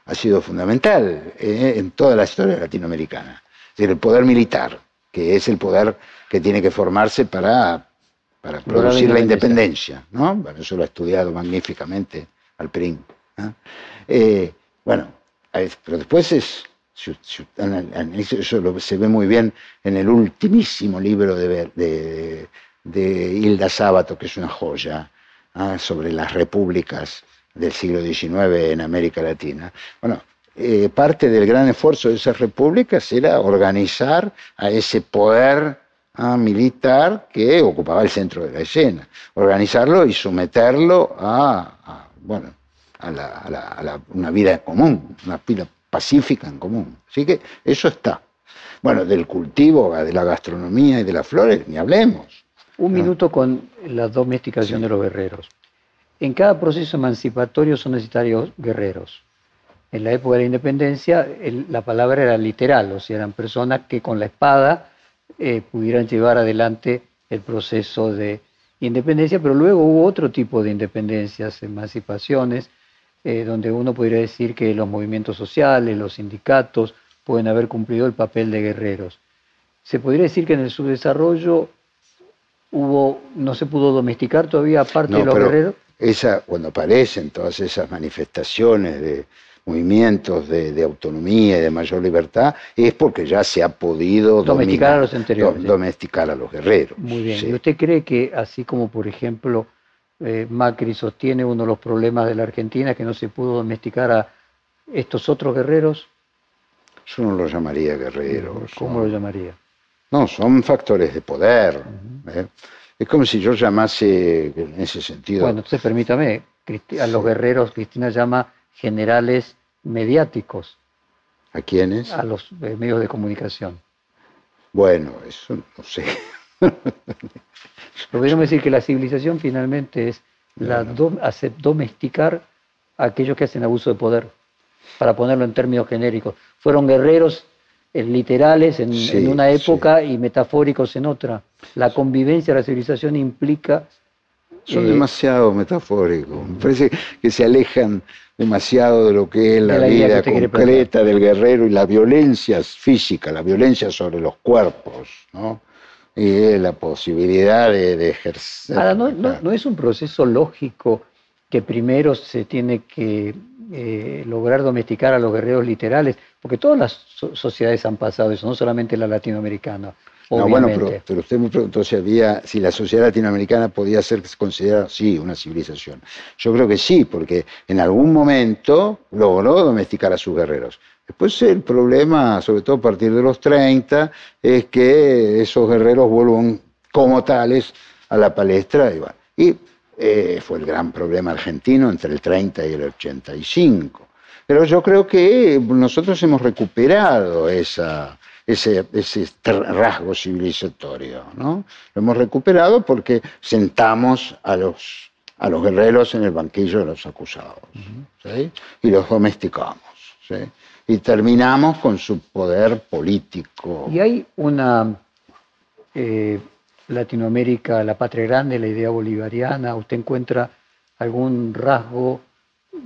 ha sido fundamental eh, en toda la historia latinoamericana. Es decir, el poder militar, que es el poder que tiene que formarse para, para producir la independencia, ¿no? Bueno, eso lo ha estudiado magníficamente Alperín. Eh, bueno, pero después es, eso se ve muy bien en el ultimísimo libro de, de, Hilda Sábato, que es una joya, ¿ah? sobre las repúblicas del siglo XIX en América Latina. Bueno, eh, parte del gran esfuerzo de esas repúblicas era organizar a ese poder ¿ah? militar que ocupaba el centro de la escena, organizarlo y someterlo a bueno, a, una vida común, una vida pacífica en común. Así que eso está. Bueno, del cultivo, de la gastronomía y de las flores, ni hablemos. Un minuto con la domesticación de los guerreros. En cada proceso emancipatorio son necesarios guerreros. En la época de la independencia la palabra era literal, o sea, eran personas que con la espada eh, pudieran llevar adelante el proceso de independencia, pero luego hubo otro tipo de independencias, emancipaciones, eh, donde uno podría decir que los movimientos sociales, los sindicatos, pueden haber cumplido el papel de guerreros. Se podría decir que en el subdesarrollo hubo, no se pudo domesticar todavía aparte de los guerreros. Esa, cuando aparecen todas esas manifestaciones de movimientos de, autonomía y de mayor libertad, es porque ya se ha podido domesticar a los anteriores. domesticar a los guerreros. Muy bien. ¿Y usted cree que así como, por ejemplo, eh, Macri sostiene uno de los problemas de la Argentina, que no se pudo domesticar a estos otros guerreros? Yo no los llamaría guerreros. ¿Cómo lo llamaría? No, son factores de poder. ¿eh? Es como si yo llamase en ese sentido. Bueno, entonces permítame, a los guerreros Cristina llama generales mediáticos. ¿A quiénes? A los eh, medios de comunicación. Bueno, eso no sé. Podríamos decir que la civilización finalmente es la domesticar a aquellos que hacen abuso de poder, para ponerlo en términos genéricos. Fueron guerreros eh, literales en, una época y metafóricos en otra. La convivencia de la civilización implica... Son eh, demasiado metafóricos. Me parece que se alejan demasiado de lo que es la, vida concreta del guerrero y la violencia física, la violencia sobre los cuerpos, ¿no? Y la posibilidad de, ejercer. Ahora, no, es un proceso lógico que primero se tiene que eh, lograr domesticar a los guerreros literales, porque todas las sociedades han pasado eso, no solamente la latinoamericana. No, bueno, pero, usted me preguntó si había, si la sociedad latinoamericana podía ser considerada, sí, una civilización. Yo creo que sí, porque en algún momento logró domesticar a sus guerreros. Después el problema, sobre todo a partir de los 30, es que esos guerreros vuelvan como tales a la palestra. Y, eh, fue el gran problema argentino entre el 30 y el 85. Pero yo creo que nosotros hemos recuperado esa, ese, ese, rasgo civilizatorio. ¿no? Lo hemos recuperado porque sentamos a los, a los guerreros en el banquillo de los acusados y los domesticamos. ¿sí? Y terminamos con su poder político. Y hay una eh, Latinoamérica, la patria grande, la idea bolivariana, ¿usted encuentra algún rasgo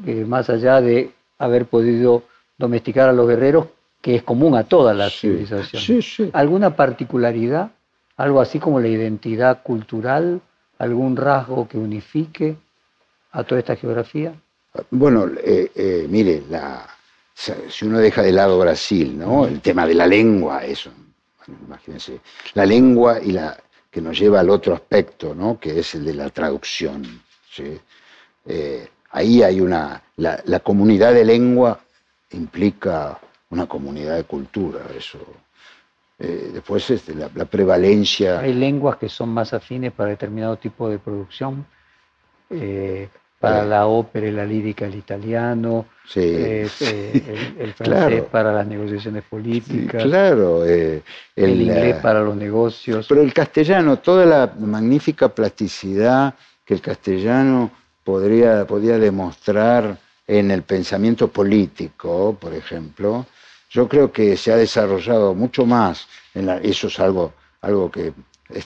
eh, más allá de haber podido domesticar a los guerreros que es común a todas las civilizaciones? ¿Alguna particularidad? ¿Algo así como la identidad cultural? ¿Algún rasgo que unifique a toda esta geografía? Bueno, eh, mire, la, si uno deja de lado Brasil, ¿no? El tema de la lengua, eso, imagínense, la lengua y la que nos lleva al otro aspecto, ¿no? Que es el de la traducción. Eh, ahí hay una, la, comunidad de lengua implica una comunidad de cultura, eso. Eh, después este, la, prevalencia. Hay lenguas que son más afines para determinado tipo de producción. Eh, para la ópera y la lírica el italiano, eh, eh, el, francés para las negociaciones políticas, claro, eh, el, inglés para los negocios. Pero el castellano, toda la magnífica plasticidad que el castellano podría, podía demostrar en el pensamiento político, por ejemplo, yo creo que se ha desarrollado mucho más, en eso es algo, algo que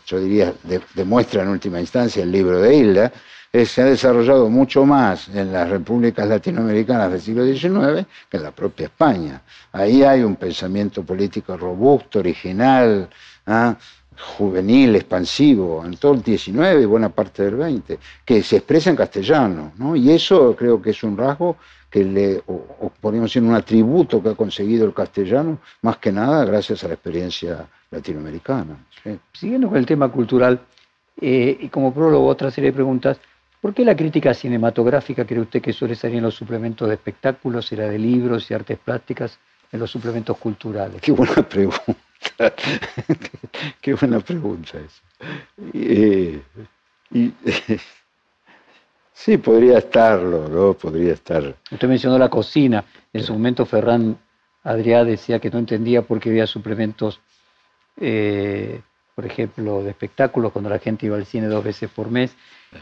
yo diría demuestra en última instancia el libro de Hilda, se ha desarrollado mucho más en las repúblicas latinoamericanas del siglo XIX que en la propia España. Ahí hay un pensamiento político robusto, original, ¿ah? juvenil, expansivo, en todo el XIX y buena parte del XX, que se expresa en castellano. ¿no? Y eso creo que es un rasgo que le, o, podríamos decir, un atributo que ha conseguido el castellano, más que nada gracias a la experiencia latinoamericana. Siguiendo con el tema cultural, eh, y como prólogo otra serie de preguntas, ¿por qué la crítica cinematográfica cree usted que suele salir en los suplementos de espectáculos y la de libros y artes plásticas en los suplementos culturales? Qué buena pregunta. Qué buena pregunta es. Eh, sí, podría estarlo, ¿no? Podría estar. Usted mencionó la cocina. En su momento Ferran Adrià decía que no entendía por qué había suplementos, eh, por ejemplo, de espectáculos cuando la gente iba al cine dos veces por mes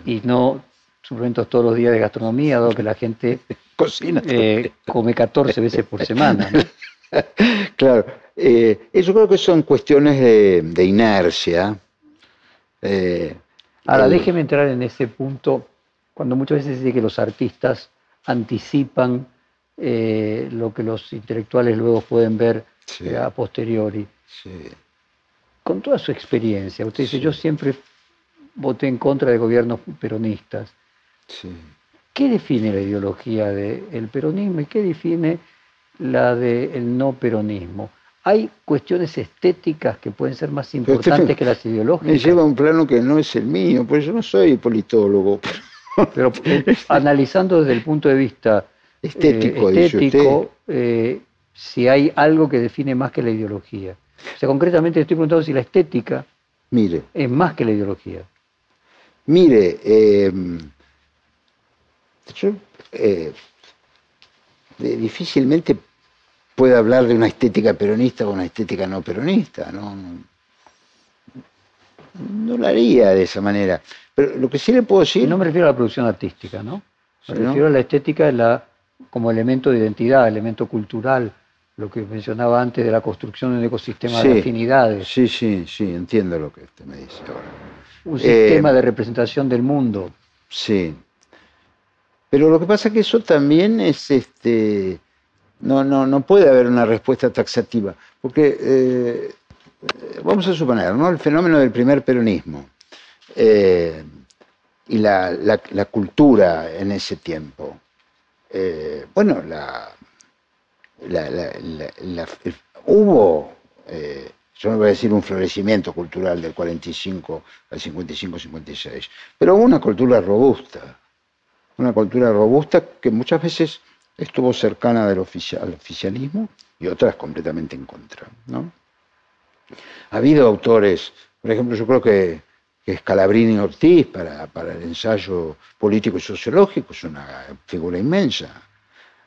y no suplementos todos los días de gastronomía, dado que la gente cocina eh, come 14 veces por semana. claro, eh, eso creo que son cuestiones de, inercia. Eh, Ahora, déjeme entrar en ese punto, cuando muchas veces se dice que los artistas anticipan eh, lo que los intelectuales luego pueden ver a posteriori. Con toda su experiencia, usted dice, yo siempre voté en contra de gobiernos peronistas. ¿Qué define la ideología del peronismo y qué define la del no peronismo? hay cuestiones estéticas que pueden ser más importantes que las ideológicas. Me lleva a un plano que no es el mío, pues yo no soy politólogo. Pero, eh, analizando desde el punto de vista estético, eh, eh, si hay algo que define más que la ideología. O sea, concretamente estoy preguntando si la estética Mire, es más que la ideología. Mire, yo difícilmente puede hablar de una estética peronista o una estética no peronista, no, no, lo haría de esa manera. Pero lo que sí le puedo decir... no me refiero a la producción artística, ¿no? Me refiero a la estética la, como elemento de identidad, elemento cultural, lo que mencionaba antes de la construcción de un ecosistema de afinidades. Sí, sí, sí, entiendo lo que usted me dice ahora. Un sistema eh, de representación del mundo. Sí. Pero lo que pasa es que eso también es este no, no, no puede haber una respuesta taxativa, porque eh, vamos a suponer, ¿no? El fenómeno del primer peronismo eh, y la, cultura en ese tiempo. Bueno, la, hubo, yo no voy a decir un florecimiento cultural del 45 al 55-56, pero hubo una cultura robusta, una cultura robusta que muchas veces estuvo cercana del al oficialismo y otras completamente en contra. ¿no? Ha habido autores, por ejemplo, yo creo que, que Scalabrini Ortiz para, para, el ensayo político y sociológico es una figura inmensa.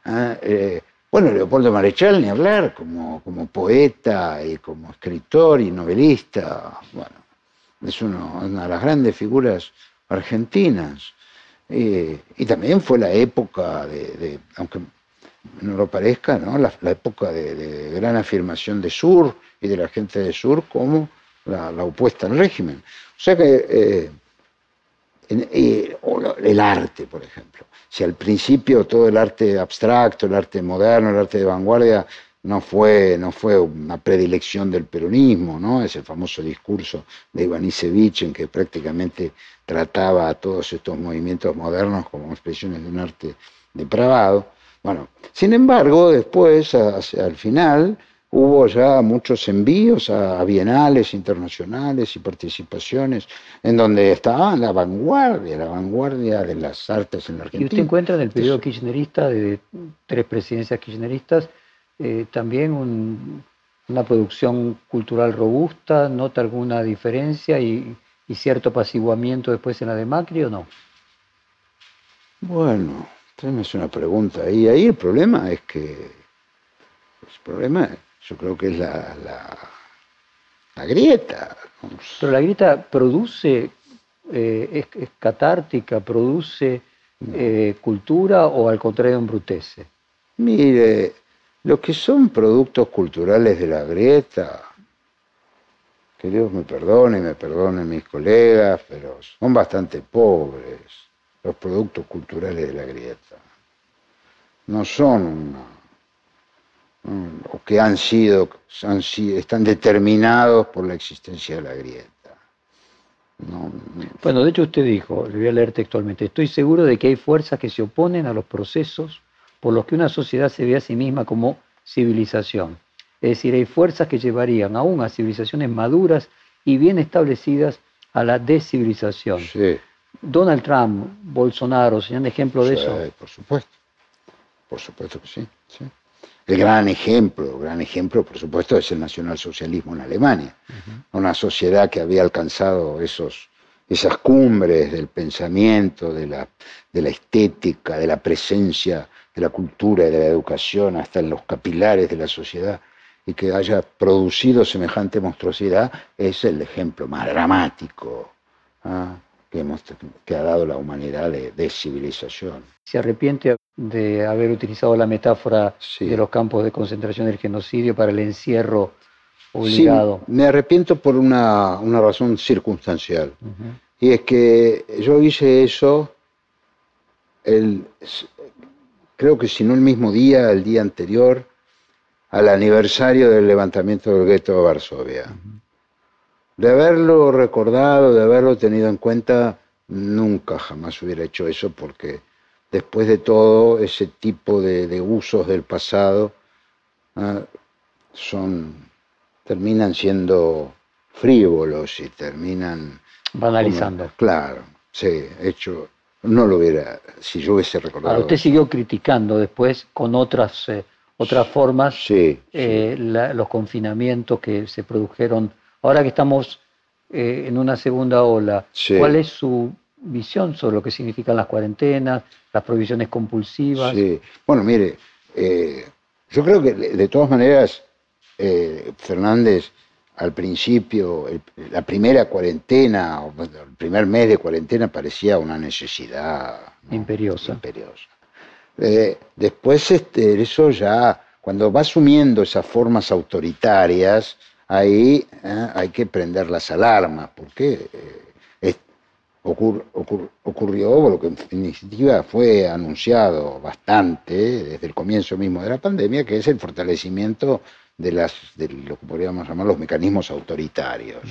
¿ah? Eh, bueno, Leopoldo Marechal, ni hablar, como, como poeta y como escritor y novelista, bueno, es una de las grandes figuras argentinas. Eh, y también fue la época de, aunque no lo parezca, ¿no? La, época de, gran afirmación de Sur y de la gente de Sur como la, opuesta al régimen. O sea que eh, el arte, por ejemplo. Si al principio todo el arte abstracto, el arte moderno, el arte de vanguardia no fue, no fue una predilección del peronismo, ¿no? Es el famoso discurso de Iván Isevich en que prácticamente trataba a todos estos movimientos modernos como expresiones de un arte depravado. Bueno, sin embargo, después, al final, hubo ya muchos envíos a, bienales internacionales y participaciones en donde estaba la vanguardia, la vanguardia de las artes en la Argentina. Y usted encuentra en el periodo kirchnerista, de tres presidencias kirchneristas, eh, también una producción cultural robusta, nota alguna diferencia y, cierto apaciguamiento después en la de Macri o no? Bueno, usted me hace una pregunta y ahí el problema es que el problema yo creo que es la, la, grieta. Pero la grieta produce, eh, es, catártica, produce eh, cultura o al contrario embrutece? Mire, lo que son productos culturales de la grieta, que Dios me perdone y me perdonen mis colegas, pero son bastante pobres los productos culturales de la grieta. No son o que han sido, han están determinados por la existencia de la grieta. Bueno, de hecho usted dijo, le voy a leer textualmente, estoy seguro de que hay fuerzas que se oponen a los procesos por los que una sociedad se ve a sí misma como civilización. Es decir, hay fuerzas que llevarían aún a civilizaciones maduras y bien establecidas a la descivilización. Donald Trump, Bolsonaro, ¿serían ejemplo de eso? Por supuesto, por supuesto que sí. El gran ejemplo, gran ejemplo, por supuesto, es el nacionalsocialismo en Alemania, una sociedad que había alcanzado esos, esas cumbres del pensamiento, de la, de la estética, de la presencia de la cultura y de la educación hasta en los capilares de la sociedad y que haya producido semejante monstruosidad es el ejemplo más dramático ¿ah? que, hemos, que, ha dado la humanidad de, civilización. ¿Se arrepiente de haber utilizado la metáfora de los campos de concentración del genocidio para el encierro obligado? Sí, me arrepiento por una, una razón circunstancial. Y es que yo hice eso el, creo que si no el mismo día, el día anterior, al aniversario del levantamiento del gueto de Varsovia. De haberlo recordado, de haberlo tenido en cuenta, nunca jamás hubiera hecho eso porque después de todo ese tipo de, usos del pasado son, terminan siendo frívolos y terminan... Banalizando. claro, sí, hecho no lo hubiera, si yo hubiese recordado. Ahora, usted siguió criticando después con otras, eh, otras formas eh, los confinamientos que se produjeron. Ahora que estamos eh, en una segunda ola, ¿cuál es su visión sobre lo que significan las cuarentenas, las prohibiciones compulsivas? Sí, bueno, mire, yo creo que de todas maneras, Fernández, al principio, la primera cuarentena, o el primer mes de cuarentena parecía una necesidad imperiosa. imperiosa. Eh, después este, eso ya, cuando va asumiendo esas formas autoritarias, ahí eh, hay que prender las alarmas, porque eh, ocurrió lo que en definitiva fue anunciado bastante desde el comienzo mismo de la pandemia, que es el fortalecimiento de, las, de lo que podríamos llamar los mecanismos autoritarios,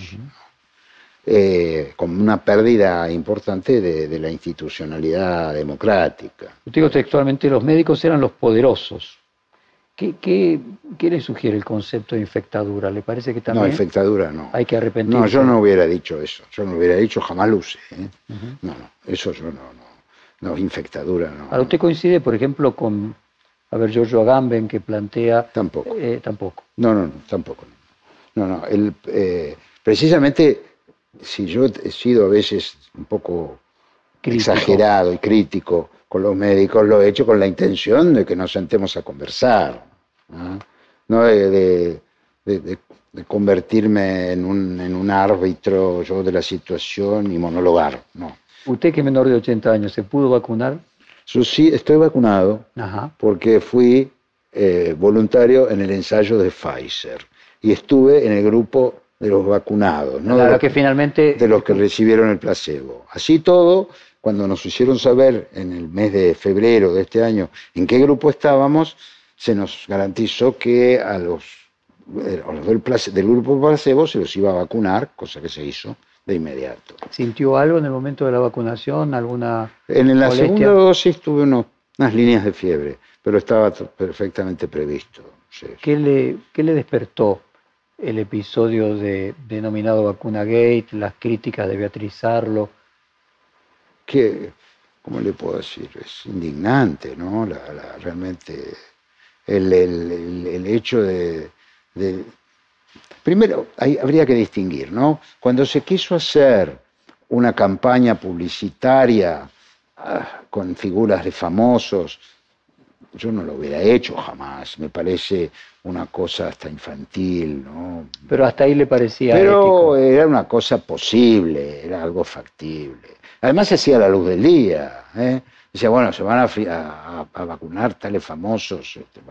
eh, con una pérdida importante de, la institucionalidad democrática. Yo digo textualmente, los médicos eran los poderosos. ¿Qué, qué, qué le sugiere el concepto de infectadura? ¿Le parece que también... No, infectadura no. Hay que arrepentirse. No, yo no hubiera dicho eso. Yo no hubiera dicho, jamás lo usé. ¿eh? No, no, eso yo no, no. No, infectadura no. Ahora, ¿usted coincide, por ejemplo, con a ver, Giorgio Agamben que plantea... Tampoco. Eh, tampoco. No, no, no, tampoco. No, no, el, eh, precisamente si yo he sido a veces un poco exagerado y crítico con los médicos, lo he hecho con la intención de que nos sentemos a conversar, no, de, convertirme en un, en un árbitro yo de la situación y monologar, no. Usted que es menor de 80 años, ¿se pudo vacunar? Sí estoy vacunado porque fui eh, voluntario en el ensayo de Pfizer y estuve en el grupo de los vacunados, no de, los que finalmente... de los que recibieron el placebo. Así todo, cuando nos hicieron saber en el mes de febrero de este año en qué grupo estábamos, se nos garantizó que a los, eh, del, del grupo placebo se los iba a vacunar, cosa que se hizo de inmediato. ¿Sintió algo en el momento de la vacunación? ¿Alguna En la segunda dosis tuve unas líneas de fiebre, pero estaba perfectamente previsto. ¿Qué, le, ¿Qué le despertó el episodio de, denominado Vacuna Gate, las críticas de Beatriz Arlo? Que, ¿cómo le puedo decir? Es indignante, ¿no? realmente el, el, hecho de, Primero, habría que distinguir, ¿no? Cuando se quiso hacer una campaña publicitaria ah, con figuras de famosos, yo no lo hubiera hecho jamás, me parece una cosa hasta infantil, ¿no? Pero hasta ahí le parecía Pero era una cosa posible, era algo factible. Además se hacía la luz del día, ¿eh? Decía, bueno, se van a, vacunar tales famosos. Este,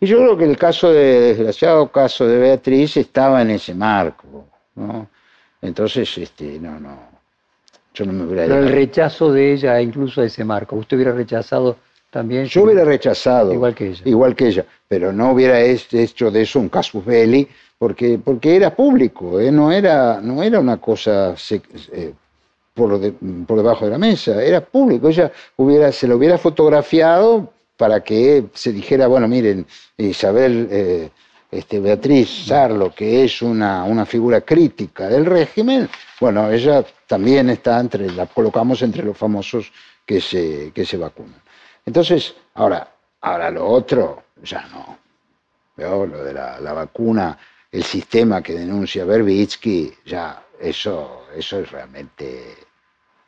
Y yo creo que el caso de, desgraciado caso de Beatriz estaba en ese marco, ¿no? Entonces, este, no, no, yo no me hubiera... Pero el rechazo de ella, incluso a ese marco, ¿usted hubiera rechazado también? Yo hubiera rechazado. Igual que ella. Igual que ella, pero no hubiera hecho de eso un casus belli, porque, porque era público, ¿eh? no, era, no era una cosa eh, por, por debajo de la mesa, era público. Ella hubiera, se lo hubiera fotografiado para que se dijera, bueno, miren, Isabel eh, este, Beatriz Sarlo, que es una, una, figura crítica del régimen, bueno, ella también está entre, la colocamos entre los famosos que se, que se vacunan. Entonces, ahora, ahora lo otro, ya no. Lo de la, la vacuna, el sistema que denuncia Berbitsky, ya eso, eso es realmente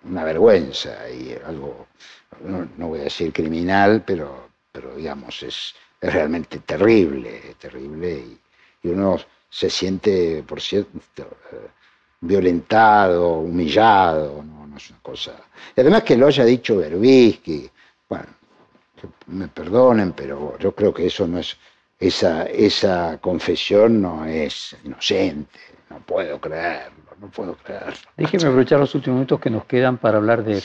una vergüenza y algo, no, voy a decir criminal, pero, pero digamos, es, realmente terrible, terrible, y, uno se siente, por cierto, eh, violentado, humillado, ¿no? es una cosa. Y además que lo haya dicho Berbisky, bueno, me perdonen, pero yo creo que eso no es, esa, esa confesión no es inocente, no puedo creerlo no puedo creer. Déjeme aprovechar los últimos minutos que nos quedan para hablar de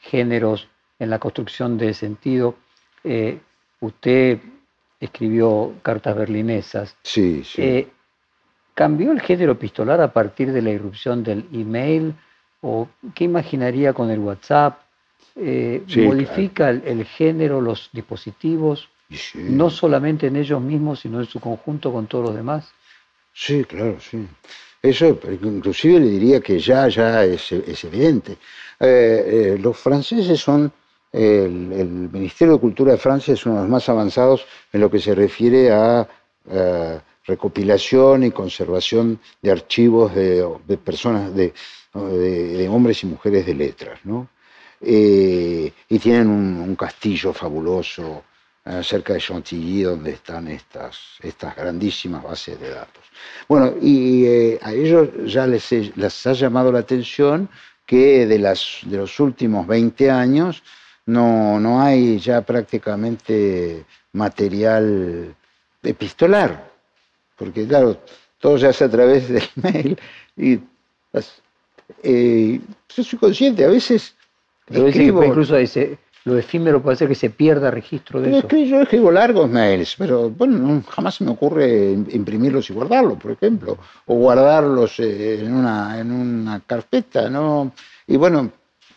géneros en la construcción de sentido. Eh, usted escribió cartas berlinesas. Sí, sí. Eh, ¿Cambió el género epistolar a partir de la irrupción del email? ¿O qué imaginaría con el WhatsApp? Eh, ¿Modifica el, género, los dispositivos? No solamente en ellos mismos, sino en su conjunto con todos los demás. Sí, claro, sí. Eso inclusive le diría que ya, ya es, evidente. Eh, eh, los franceses son, el, Ministerio de Cultura de Francia es uno de los más avanzados en lo que se refiere a eh, recopilación y conservación de archivos de, personas, de, hombres y mujeres de letras, ¿no? y tienen un castillo fabuloso cerca de Chantilly, donde están estas, estas grandísimas bases de datos. Bueno, y eh, a ellos ya les, les, ha llamado la atención que de, las, de los últimos 20 años no, no hay ya prácticamente material epistolar, porque claro, todo se hace a través del mail y eh, yo soy consciente, a veces... Escribo, incluso ese, lo efímero puede ser que se pierda registro de eso. yo escribo largos mails, pero bueno, jamás se me ocurre imprimirlos y guardarlos, por ejemplo, o guardarlos eh, en una, en una carpeta, ¿no? Y bueno,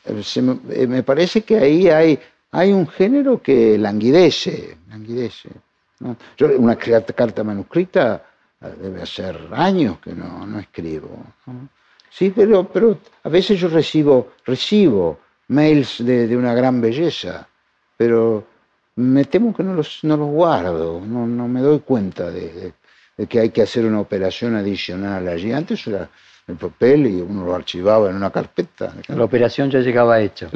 eh, me, parece que ahí hay, hay un género que languidece, languidece. Yo una carta manuscrita eh, debe hacer años que no, no escribo. Sí, pero, pero a veces yo recibo, recibo mails de, una gran belleza, pero me temo que no los, no los guardo, no, no me doy cuenta de, que hay que hacer una operación adicional allí. Antes era el papel y uno lo archivaba en una carpeta. La operación ya llegaba hecha.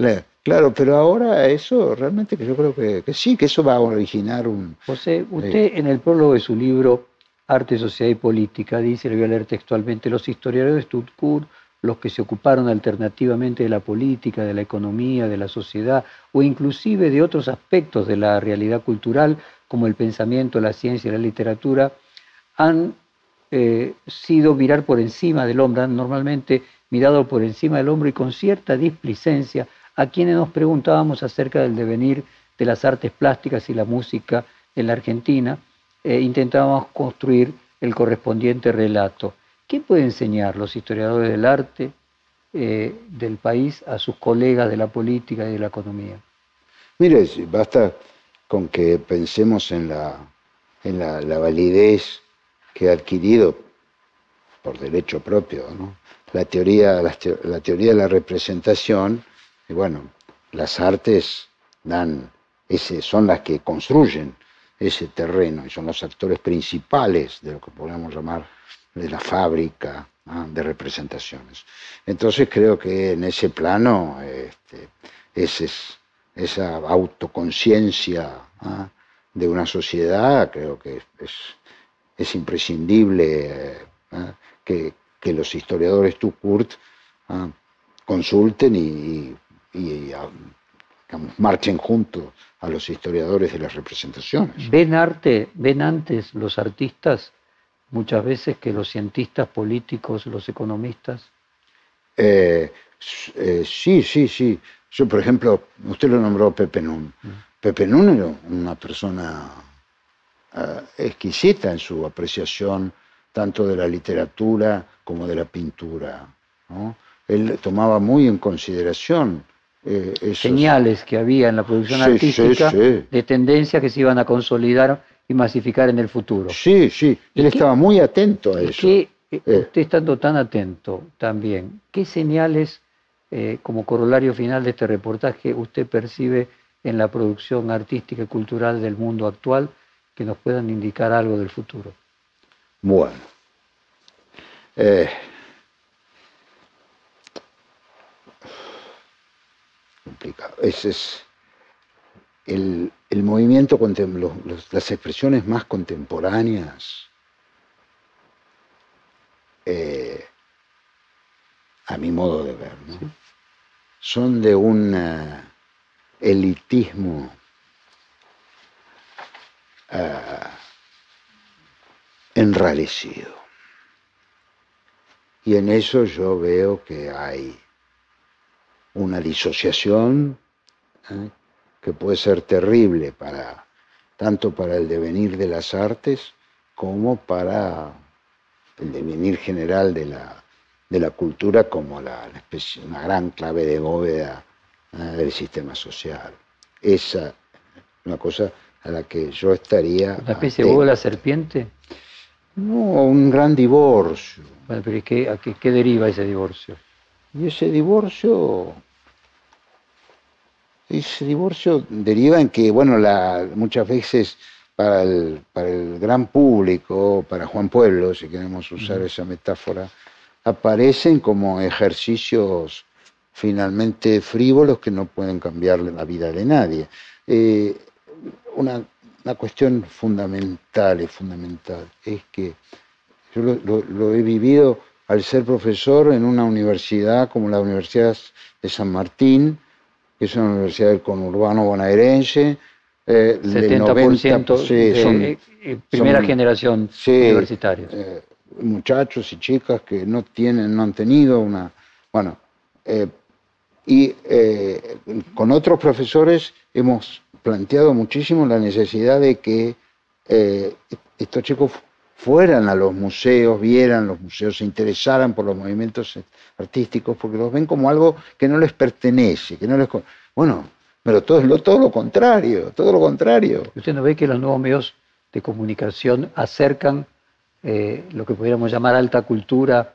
Claro, pero ahora eso realmente que yo creo que, sí, que eso va a originar un... José, usted eh, en el prólogo de su libro Arte, Sociedad y Política dice, le voy a leer textualmente, los historiadores de Stuttgart los que se ocuparon alternativamente de la política, de la economía, de la sociedad o inclusive de otros aspectos de la realidad cultural, como el pensamiento, la ciencia y la literatura, han eh, sido mirar por encima del hombre, han normalmente mirado por encima del hombre y con cierta displicencia a quienes nos preguntábamos acerca del devenir de las artes plásticas y la música en la Argentina, eh, intentábamos construir el correspondiente relato. ¿Qué puede enseñar los historiadores del arte eh, del país a sus colegas de la política y de la economía? Mire, basta con que pensemos en la, en la, validez que ha adquirido por derecho propio la, teoría, la, teoría de la representación, y bueno, las artes dan ese, son las que construyen ese terreno y son los actores principales de lo que podemos llamar de la fábrica de representaciones. Entonces creo que en ese plano este, esa autoconciencia de una sociedad, creo que es, es imprescindible que, que, los historiadores Tukurt ah, consulten y, y, marchen juntos a los historiadores de las representaciones. ¿Ven arte, ven antes los artistas muchas veces que los cientistas políticos, los economistas? Eh, eh, sí, sí, sí. Yo, por ejemplo, usted lo nombró Pepe Nun. Mm. Pepe Nun era una persona eh, exquisita en su apreciación tanto de la literatura como de la pintura. Él tomaba muy en consideración señales que había en la producción artística de tendencias que se iban a consolidar y masificar en el futuro. Sí, sí, él estaba muy atento a eso. Eh, usted estando tan atento también, ¿qué señales eh, como corolario final de este reportaje usted percibe en la producción artística y cultural del mundo actual que nos puedan indicar algo del futuro? Bueno. Eh, complicado. Ese es el, movimiento, las expresiones más contemporáneas, eh, a mi modo de ver, son de un eh, elitismo uh, enrarecido. Y en eso yo veo que hay una disociación que puede ser terrible para tanto para el devenir de las artes como para el devenir general de la, de la cultura como la, una gran clave de bóveda ¿eh? del sistema social. Esa es una cosa a la que yo estaría... ¿Una especie de la serpiente? No, un gran divorcio. Bueno, pero ¿qué, ¿a qué, qué deriva ese divorcio? Y ese divorcio ese divorcio deriva en que, bueno, la, muchas veces para el, para el gran público, para Juan Pueblo, si queremos usar esa metáfora, aparecen como ejercicios finalmente frívolos que no pueden cambiar la vida de nadie. Eh, una, una, cuestión fundamental y fundamental es que yo lo, lo, he vivido al ser profesor en una universidad como la Universidad de San Martín, que es una universidad del conurbano bonaerense. Eh, 70% sí, de son, eh, eh, primera generación sí, universitarios. Eh, muchachos y chicas que no tienen, no han tenido una, bueno, y con otros profesores hemos planteado muchísimo la necesidad de que estos chicos fueran a los museos, vieran los museos, se interesaran por los movimientos artísticos, porque los ven como algo que no les pertenece, que no les... Bueno, pero todo, lo, todo lo contrario, todo lo contrario. ¿Usted no ve que los nuevos medios de comunicación acercan eh, lo que podríamos llamar alta cultura?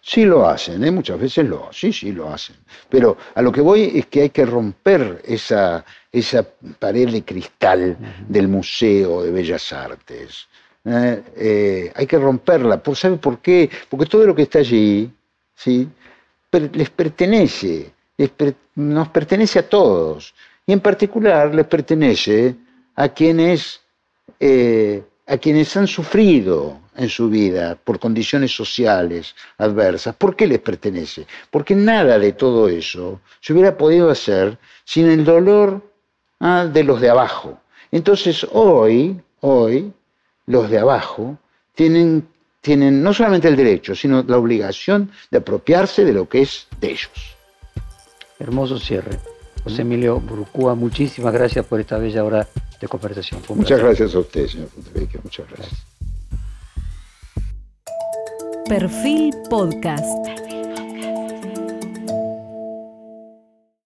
Sí lo hacen, ¿eh? muchas veces lo sí, sí lo hacen. Pero a lo que voy es que hay que romper esa, esa pared de cristal del Museo de Bellas Artes eh, eh, hay que romperla. ¿Por, ¿Sabe por qué? Porque todo lo que está allí ¿sí? les pertenece, nos pertenece a todos. Y en particular les pertenece a quienes, eh, a quienes han sufrido en su vida por condiciones sociales adversas. ¿Por qué les pertenece? Porque nada de todo eso se hubiera podido hacer sin el dolor ah, de los de abajo. Entonces hoy, hoy, los de abajo tienen, tienen no solamente el derecho, sino la obligación de apropiarse de lo que es de ellos. Hermoso cierre. José Emilio Burcúa, muchísimas gracias por esta bella hora de conversación. Muchas gracias a usted, señor Muchas gracias. Perfil Podcast.